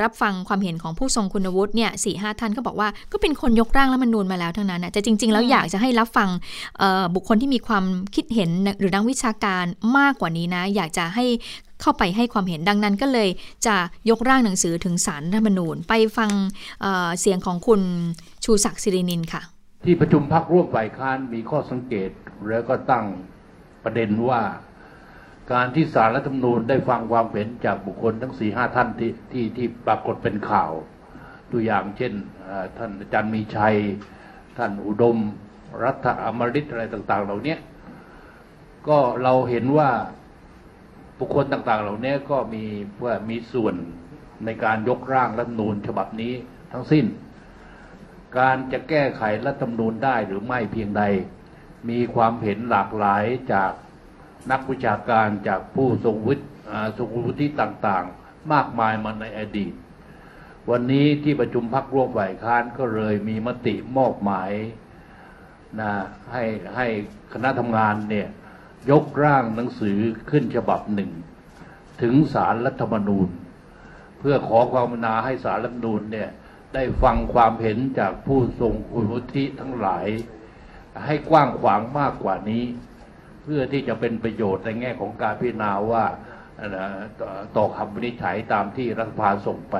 รับฟังความเห็นของผู้ทรงคุณวุฒิเนี่ยสี่ห้าท่านก็บอกว่าก็เป็นคนยกร่างรัฐมนูญมาแล้วทั้งนั้นแต่จริง ๆ แล้วอยากจะให้รับฟังบุคคลที่มีความคิดเห็นหรือนักวิชาการมากกว่านี้นะ อยากจะให้ เข้าไปให้ความเห็นดังนั้นก็เลยจะยกร่างหนังสือถึงสารรัฐมนูญ ไปฟังเเสียงของคุณชูศักดิ์สิรินินค่ะ ที่ประชุมพักร่วมฝ่ายค้านมีข้อสังเกตแล้วก็ตั้งประเด็นว่า การที่สารรัฐธรรมนูญได้ฟังความเห็นจากบุคคลทั้งสี่ห้าท่านที่ที่ที่ปรากฏเป็นข่าว ตัวอย่างเช่นท่านอาจารย์มีชัย ท่านอุดม รัฐอมริตอะไรต่าง ๆ เหล่านี้ก็เราเห็นว่า บุคคลต่างๆ เหล่านี้ก็มีว่ามีส่วนในการยกร่างรัฐมนูญฉบับนี้ทั้งสิ้น การจะแก้ไขรัฐธรรมนูญได้หรือไม่เพียงใด มีความเห็นหลากหลายจากนักวิชาการจากผู้ทรงวุฒิทรงวุฒิต่างๆ มากมายมาในอดีต วันนี้ที่ประชุมพักร่วมฝ่ายค้านก็เลยมีมติมอบหมายนะให้ให้คณะทำงานเนี่ย ยกร่างหนังสือขึ้นฉบับหนึ่ง ถึงสารรัฐธรรมนูญ เพื่อขอความนาให้สารรัฐธรรมนูญเนี่ยได้ฟังความเห็นจากผู้ทรงคุณวุฒิทั้งหลาย ให้กว้างขวางมากกว่านี้ เพื่อที่จะเป็นประโยชน์ในแง่ของการพิจารณาว่าต่อคำวินิจฉัยตามที่รัฐบาลส่งไป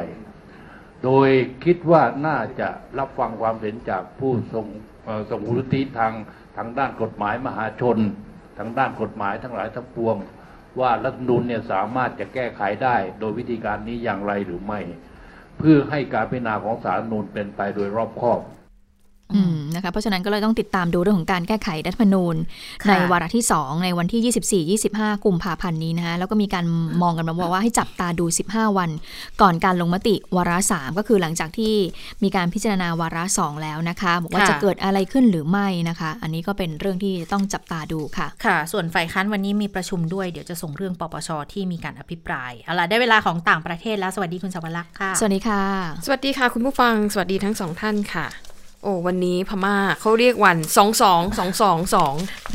โดยคิดว่าน่าจะรับฟังความเห็นจากผู้ทรงทรงวุฒิทางทางด้านกฎหมายมหาชน ทางด้านกฎหมายทั้งหลายทั้งปวง ว่ารัฐธรรมนูญเนี่ยสามารถจะแก้ไขได้ โดยวิธีการนี้อย่างไรหรือไม่ เพื่อให้การพิจารณาของสารนูญเป็นไปโดยรอบคอบ นะคะเพราะฉะนั้นก็เลยต้องติดตามดูเรื่องของการแก้ไขรัฐธรรมนูญ ในวาระที่ 2 ในวันที่ 24 25 กุมภาพันธ์นี้นะคะแล้วก็มีการมองกันมาบอกว่าให้จับตาดู 15 วัน ก่อนการลงมติวาระ 3 ก็คือหลังจากที่มีการพิจารณาวาระ 2 แล้วนะคะบอกว่าจะเกิดอะไรขึ้นหรือไม่นะคะ อันนี้ก็เป็นเรื่องที่ต้องจับตาดูค่ะค่ะ ส่วนฝ่ายค้านวันนี้มีประชุมด้วยเดี๋ยวจะส่งเรื่องปปชที่มีการอภิปรายเอาล่ะได้เวลาของต่างประเทศแล้วสวัสดีคุณสวรักษ์ค่ะ สวัสดีค่ะ สวัสดีค่ะ คุณผู้ฟังสวัสดีทั้งสองท่านค่ะ โอ้วันนี้พม่าเขาเรียกวันสองสองสองสองสอง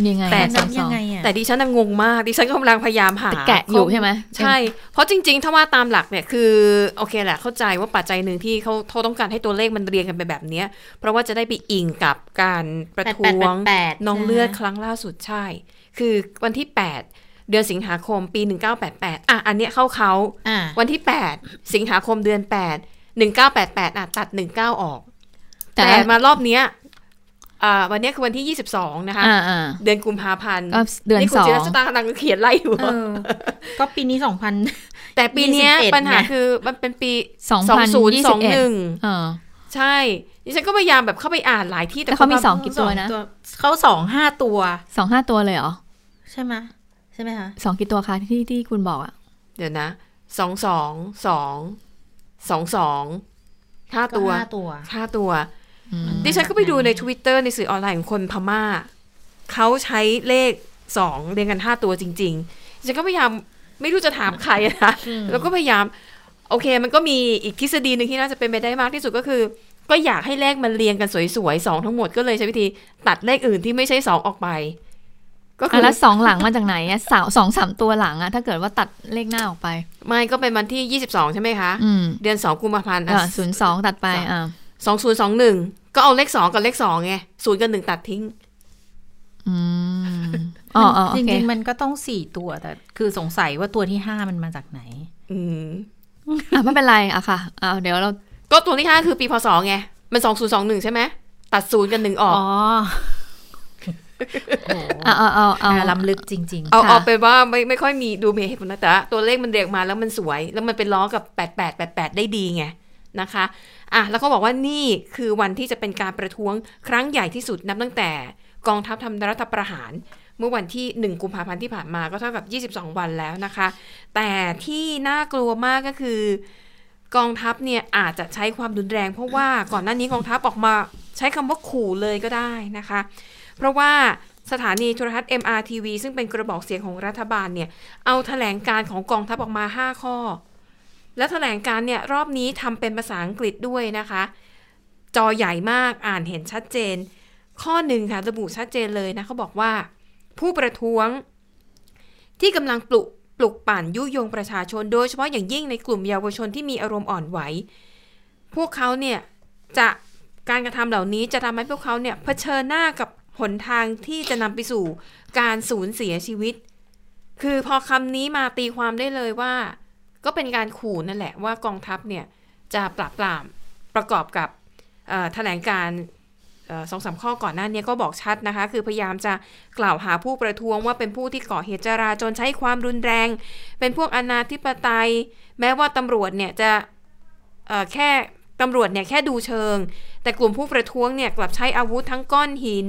ยังไงแต่ยังไงแต่ดิฉันงงมากดิฉันกำลังพยายามหาแกะอยู่ใช่ไหมใช่ เพราะจริงๆ ถ้าว่าตามหลักเนี่ยคือโอเคแหละเข้าใจว่าปัจจัยหนึ่งที่เขาเขาต้องการให้ตัวเลขมันเรียงกันไปแบบนี้เพราะว่าจะได้ไปอิงกับการประท้วงน้องเลือดครั้งล่าสุดใช่ คือวันที่ 8เดือนสิงหาคมปี 1988 อะ อันเนี้ยเข้าเขาวันที่ 8 สิงหาคมเดือน 8 1988 อะ ตัด 19 ออก แต่มารอบเนี้ยวันนี้คือวันที่ 22 นะคะ เดือนกุมภาพันธ์เดือนสองนี่คุณจิรสตางกำลังเขียนไล่อยู่ก็ปีนี้ 2000 แต่ปีนี้ปัญหาคือมันเป็นปี 2021ใช่ดิฉันก็พยายามแบบเข้าไปอ่านหลายที่แต่เขามีสองกี่ตัวนะเขาสองห้าตัวสองห้าตัวเลยเหรอ ใช่ไหมใช่ไหมคะสองกี่ตัวคะที่ที่คุณบอกอะเดี๋ยวนะสองสองสองสองสองห้าตัวห้าตัวห้าตัว ดิฉันก็ไปดูในทวิตเตอร์ในสื่อออนไลน์ของคนพม่าเขาใช้เลขสองเรียงกันห้าตัวจริงๆดิฉันก็พยายามไม่รู้จะถามใครนะแล้วก็พยายาม โอเค มันก็มีอีกทฤษฎีหนึ่งที่น่าจะเป็นไปได้มากที่สุดก็คือ ก็อยากให้เลขมันเรียงกันสวยๆสองทั้งหมดก็เลยใช้วิธีตัดเลขอื่นที่ไม่ใช่สองออกไป ก็คือแล้วสองหลังมาจากไหนอะสาวสองสามตัวหลังอะถ้าเกิดว่าตัดเลขหน้าออกไป ไม่ก็เป็นวันที่ยี่สิบสองใช่ไหมคะเดือนสองกุมภาพันธ์ศูนย์สองตัดไปอ่าสองศูนย์สองหนึ่ง ก็เอาเลขสองกับเลขสองไงศูนย์กับหนึ่งตัดทิ้งอืมอ๋อจริงๆมันก็ต้องสี่ตัวแต่ คือสงสัยว่าตัวที่ห้ามันมาจากไหน อืมอะไม่เป็นไรอะค่ะอ่าเดี๋ยวเราก็ตัวที่ห้าคือปีพศไง มันสองศูนย์สองหนึ่งใช่ไหมตัดศูนย์กันหนึ่งออกอ๋อเอาเอาเอาเอาล้ำลึกจริง ๆ เอาเอาไปว่าไม่ไม่ค่อยมีดูเมเหตุผลนะแต่ตัวเลขมันเรียกมาแล้วมันสวย แล้วมันเป็นล้อกับแปดแปดแปดแปดได้ดีไง นะคะอะแล้วก็บอกว่านี่คือวันที่จะเป็นการประท้วงครั้งใหญ่ที่สุดนับตั้งแต่กองทัพทำรัฐประหารเมื่อวันที่ 1 กุมภาพันธ์ที่ผ่านมาก็เท่ากับ 22 วันแล้วนะคะ แต่ที่น่ากลัวมากก็คือกองทัพเนี่ยอาจจะใช้ความรุนแรง เพราะว่าก่อนหน้านี้กองทัพออกมาใช้คำว่าขู่เลยก็ได้นะคะ เพราะว่าสถานีโทรทัศน์ MRTV ซึ่งเป็นกระบอกเสียงของรัฐบาลเนี่ย เอาแถลงการของกองทัพออกมา 5 ข้อ และแถลงการเนี่ยรอบนี้ทำเป็นภาษาอังกฤษด้วยนะคะ จอใหญ่มากอ่านเห็นชัดเจน ข้อหนึ่งค่ะระบุชัดเจนเลยนะเขาบอกว่า ผู้ประท้วง ที่กำลังปลุกปลุกปั่นยุยงประชาชนโดยเฉพาะอย่างยิ่งในกลุ่มเยาวชนที่มีอารมณ์อ่อนไหว พวกเขาเนี่ยจะการกระทำเหล่านี้จะทำให้พวกเขาเนี่ยเผชิญหน้ากับหนทางที่จะนำไปสู่การสูญเสียชีวิต คือพอคำนี้มาตีความได้เลยว่า ก็เป็นการขู่นั่นแหละว่ากองทัพเนี่ยจะปราบปรามประกอบกับแถลงการสองสามข้อก่อนหน้านี้ก็บอกชัดนะคะ คือพยายามจะกล่าวหาผู้ประท้วงว่าเป็นผู้ที่ก่อเหตุจราจนใช้ความรุนแรง เป็นพวกอนาธิปไตย แม้ว่าตำรวจเนี่ยจะแค่ตำรวจเนี่ยแค่ดูเชิง แต่กลุ่มผู้ประท้วงเนี่ยกลับใช้อาวุธทั้งก้อนหิน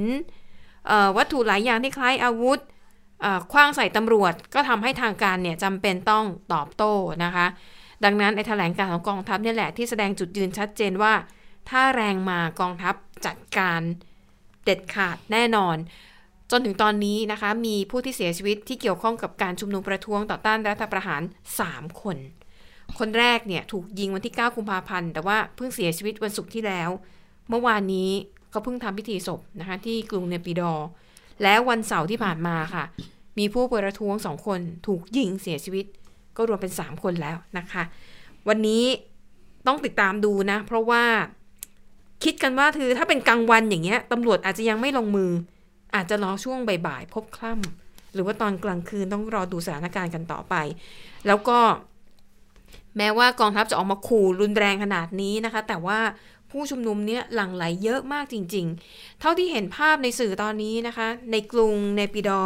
วัตถุหลายอย่างที่คล้ายอาวุธ คว้างใส่ตำรวจก็ทำให้ทางการเนี่ยจำเป็นต้องตอบโต้นะคะ ดังนั้นในแถลงการของกองทัพนี่แหละที่แสดงจุดยืนชัดเจนว่า ถ้าแรงมากองทัพจัดการเด็ดขาดแน่นอน จนถึงตอนนี้นะคะ มีผู้ที่เสียชีวิตที่เกี่ยวข้องกับการชุมนุมประท้วงต่อต้านรัฐประหาร 3 คน คนแรกเนี่ยถูกยิงวันที่ 9 กุมภาพันธ์แต่ว่าเพิ่งเสียชีวิตวันศุกร์ที่แล้ว เมื่อวานนี้เขาเพิ่งทำพิธีศพนะคะที่กรุงเนปิดอร์ แล้ววันเสาร์ที่ผ่านมาค่ะ มีผู้ประท้วงสองคนถูกยิงเสียชีวิต ก็รวมเป็น 3 คนแล้วนะคะ วันนี้ต้องติดตามดูนะ เพราะว่าคิดกันว่าคือถ้าเป็นกลางวันอย่างเงี้ยตำรวจอาจจะยังไม่ลงมือ อาจจะรอช่วงบ่ายๆพบคล่ำหรือว่าตอนกลางคืนต้องรอดูสถานการณ์กันต่อไป แล้วก็แม้ว่ากองทัพจะออกมาขู่รุนแรงขนาดนี้นะคะ แต่ว่า ผู้ชุมนุมเนี่ยหลั่งไหลเยอะมากจริง ๆ เท่าที่เห็นภาพในสื่อตอนนี้นะคะ ในกรุงในปิดอ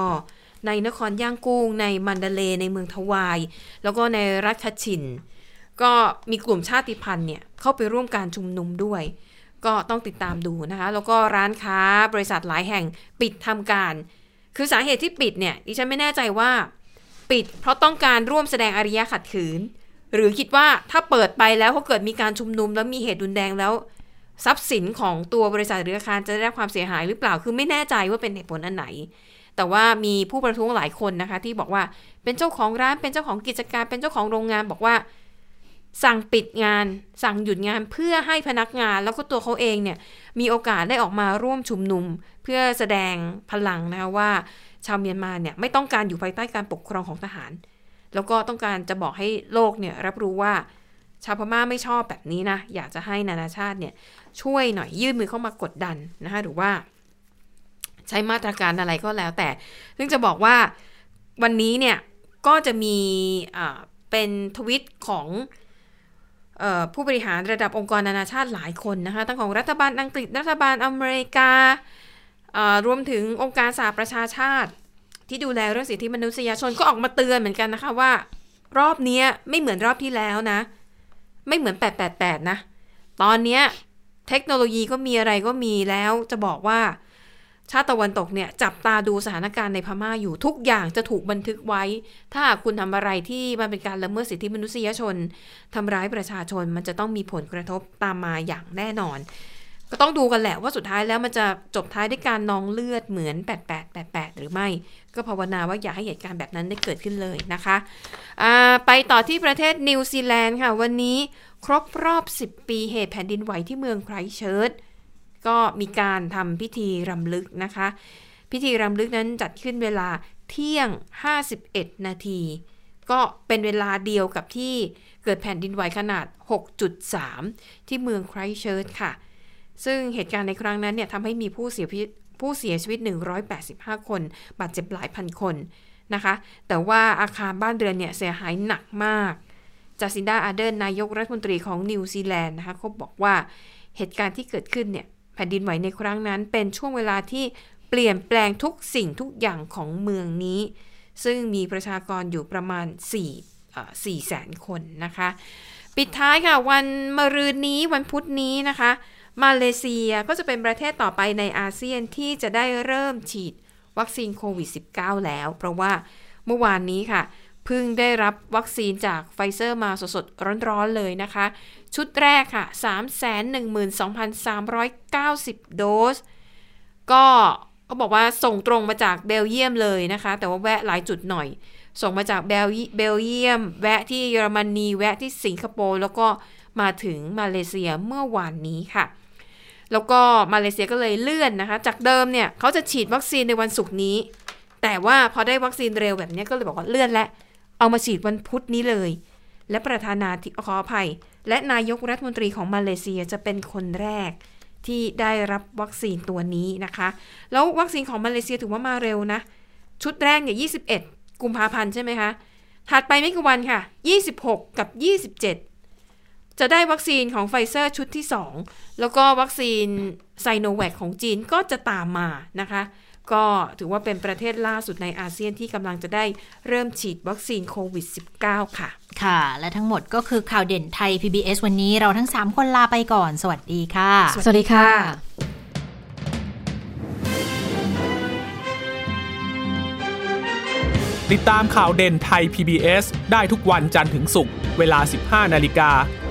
ในนครย่างกุ้ง ในมันดาเล ในเมืองทวาย แล้วก็ในรัฐคชิน ก็มีกลุ่มชาติพันธุ์เนี่ยเข้าไปร่วมการชุมนุมด้วย ก็ต้องติดตามดูนะคะ แล้วก็ร้านค้าบริษัทหลายแห่งปิดทำการ คือสาเหตุที่ปิดเนี่ยดิฉันไม่แน่ใจว่าปิด เพราะต้องการร่วมแสดงอริยขัดขืน หรือคิดว่าถ้าเปิดไปแล้วเขาเกิดมีการชุมนุมแล้วมีเหตุรุนแรงแล้ว ทรัพย์สินของตัวบริษัทหรืออาคารจะได้รับความเสียหายหรือเปล่าคือไม่แน่ใจว่าเป็นเหตุผลอันไหน แต่ว่ามีผู้ประท้วงหลายคนนะคะ ที่บอกว่าเป็นเจ้าของร้านเป็นเจ้าของกิจการ เป็นเจ้าของโรงงานบอกว่า สั่งปิดงาน สั่งหยุดงานเพื่อให้พนักงาน แล้วก็ตัวเขาเองเนี่ยมีโอกาสได้ออกมาร่วมชุมนุม เพื่อแสดงพลังนะคะว่า ชาวเมียนมาเนี่ยไม่ต้องการอยู่ภายใต้การปกครองของทหาร แล้วก็ต้องการจะบอกให้โลกเนี่ยรับรู้ว่า ชาวพม่าไม่ชอบแบบนี้นะ อยากจะให้นานาชาติเนี่ยช่วยหน่อยยื่นมือเข้ามากดดันนะคะหรือว่าใช้มาตรการอะไรก็แล้วแต่ ซึ่งจะบอกว่าวันนี้เนี่ยก็จะมีเป็นทวิตของอผู้บริหารระดับองค์กรนานาชาติหลายคนนะคะทั้งของรัฐบาลอังกฤษรัฐบาลอเมริการวมถึงองค์การสหประชาชาติ ที่ดูแลเรื่องสิทธิมนุษยชนก็ออกมาเตือนเหมือนกันนะคะว่า รอบนี้ไม่เหมือนรอบที่แล้วนะ ไม่เหมือน 888 นะ ตอนนี้เทคโนโลยีก็มีอะไรก็มีแล้วจะบอกว่า ชาติตะวันตกเนี่ย จับตาดูสถานการณ์ในพม่าอยู่ทุกอย่างจะถูกบันทึกไว้ ถ้าคุณทำอะไรที่มันเป็นการละเมิดสิทธิมนุษยชนทำร้ายประชาชนมันจะต้องมีผลกระทบตามมาอย่างแน่นอน ก็ต้องดูกันแหละว่าสุดท้ายแล้วมันจะจบท้ายด้วยการนองเลือดเหมือน 8888 หรือไม่ ก็ภาวนาว่าอย่าให้เหตุการณ์แบบนั้นได้เกิดขึ้นเลยนะคะไปต่อที่ประเทศนิวซีแลนด์ค่ะ วันนี้ครบรอบ 10 ปีเหตุแผ่นดินไหวที่เมืองไครเชิร์ตก็มีการทำพิธีรำลึกนะคะ พิธีรำลึกนั้นจัดขึ้นเวลาเที่ยง 51 นาที ก็เป็นเวลาเดียวกับที่เกิดแผ่นดินไหวขนาด 6.3 ที่เมืองไครเชิร์ตค่ะ ซึ่งเหตุการณ์ในครั้งนั้นเนี่ยทำให้มีผู้เสียชีวิตผู้เสียชีวิต 185 คน บาดเจ็บหลายพันคนนะคะ แต่ว่าอาคารบ้านเรือนเนี่ยเสียหายหนักมากจาซินดาอาเดนนายกรัฐมนตรีของนิวซีแลนด์นะคะเขาบอกว่าเหตุการณ์ที่เกิดขึ้นเนี่ยแผ่นดินไหวในครั้งนั้นเป็นช่วงเวลาที่เปลี่ยนแปลงทุกสิ่งทุกอย่างของเมืองนี้ ซึ่งมีประชากรอยู่ประมาณ4 4แสนคนนะคะ ปิดท้ายค่ะวันมะรืนนี้วันพุธนี้นะคะ มาเลเซียก็จะเป็นประเทศต่อไปในอาเซียนที่จะได้เริ่มฉีดวัคซีนโควิด -19 แล้ว เพราะว่าเมื่อวานนี้ค่ะเพิ่งได้รับวัคซีนจากไฟเซอร์มาสดๆ ร้อนๆ เลยนะคะ ชุดแรกค่ะ 312,390 โดส ก็เขาบอกว่าส่งตรงมาจากเบลเยียมเลยนะคะ แต่ว่าแวะหลายจุดหน่อย ส่งมาจากเบลเบลเยียม แวะที่เยอรมนี แวะที่สิงคโปร์ แล้วก็มาถึงมาเลเซียเมื่อวานนี้ค่ะ แล้วก็มาเลเซียก็เลยเลื่อนนะคะ จากเดิมเนี่ยเขาจะฉีดวัคซีนในวันศุกร์นี้ แต่ว่าพอได้วัคซีนเร็วแบบนี้ก็เลยบอกว่าเลื่อนและ เอามาฉีดวันพุธนี้เลย และประธานาธิขออภัย และนายกรัฐมนตรีของมาเลเซียจะเป็นคนแรกที่ได้รับวัคซีนตัวนี้นะคะ แล้ววัคซีนของมาเลเซียถือว่ามาเร็วนะ ชุดแรกเนี่ย21 กุมภาพันธ์ใช่ไหมคะ ถัดไปไม่กี่วันค่ะ 26 กับ 27 จะได้วัคซีนของไฟเซอร์ชุดที่ 2 แล้วก็วัคซีนไซโนแวคของจีนก็จะตามมานะคะ ก็ถือว่าเป็นประเทศล่าสุดในอาเซียนที่กำลังจะได้เริ่มฉีดวัคซีนโควิด -19 ค่ะ ค่ะ และทั้งหมดก็คือข่าวเด่นไทย PBS วันนี้เราทั้ง 3 คนลาไปก่อน สวัสดีค่ะ สวัสดีค่ะติดตามข่าวเด่นไทย PBS ได้ทุกวันจันทร์ถึงศุกร์ เวลา 15 นาฬิกา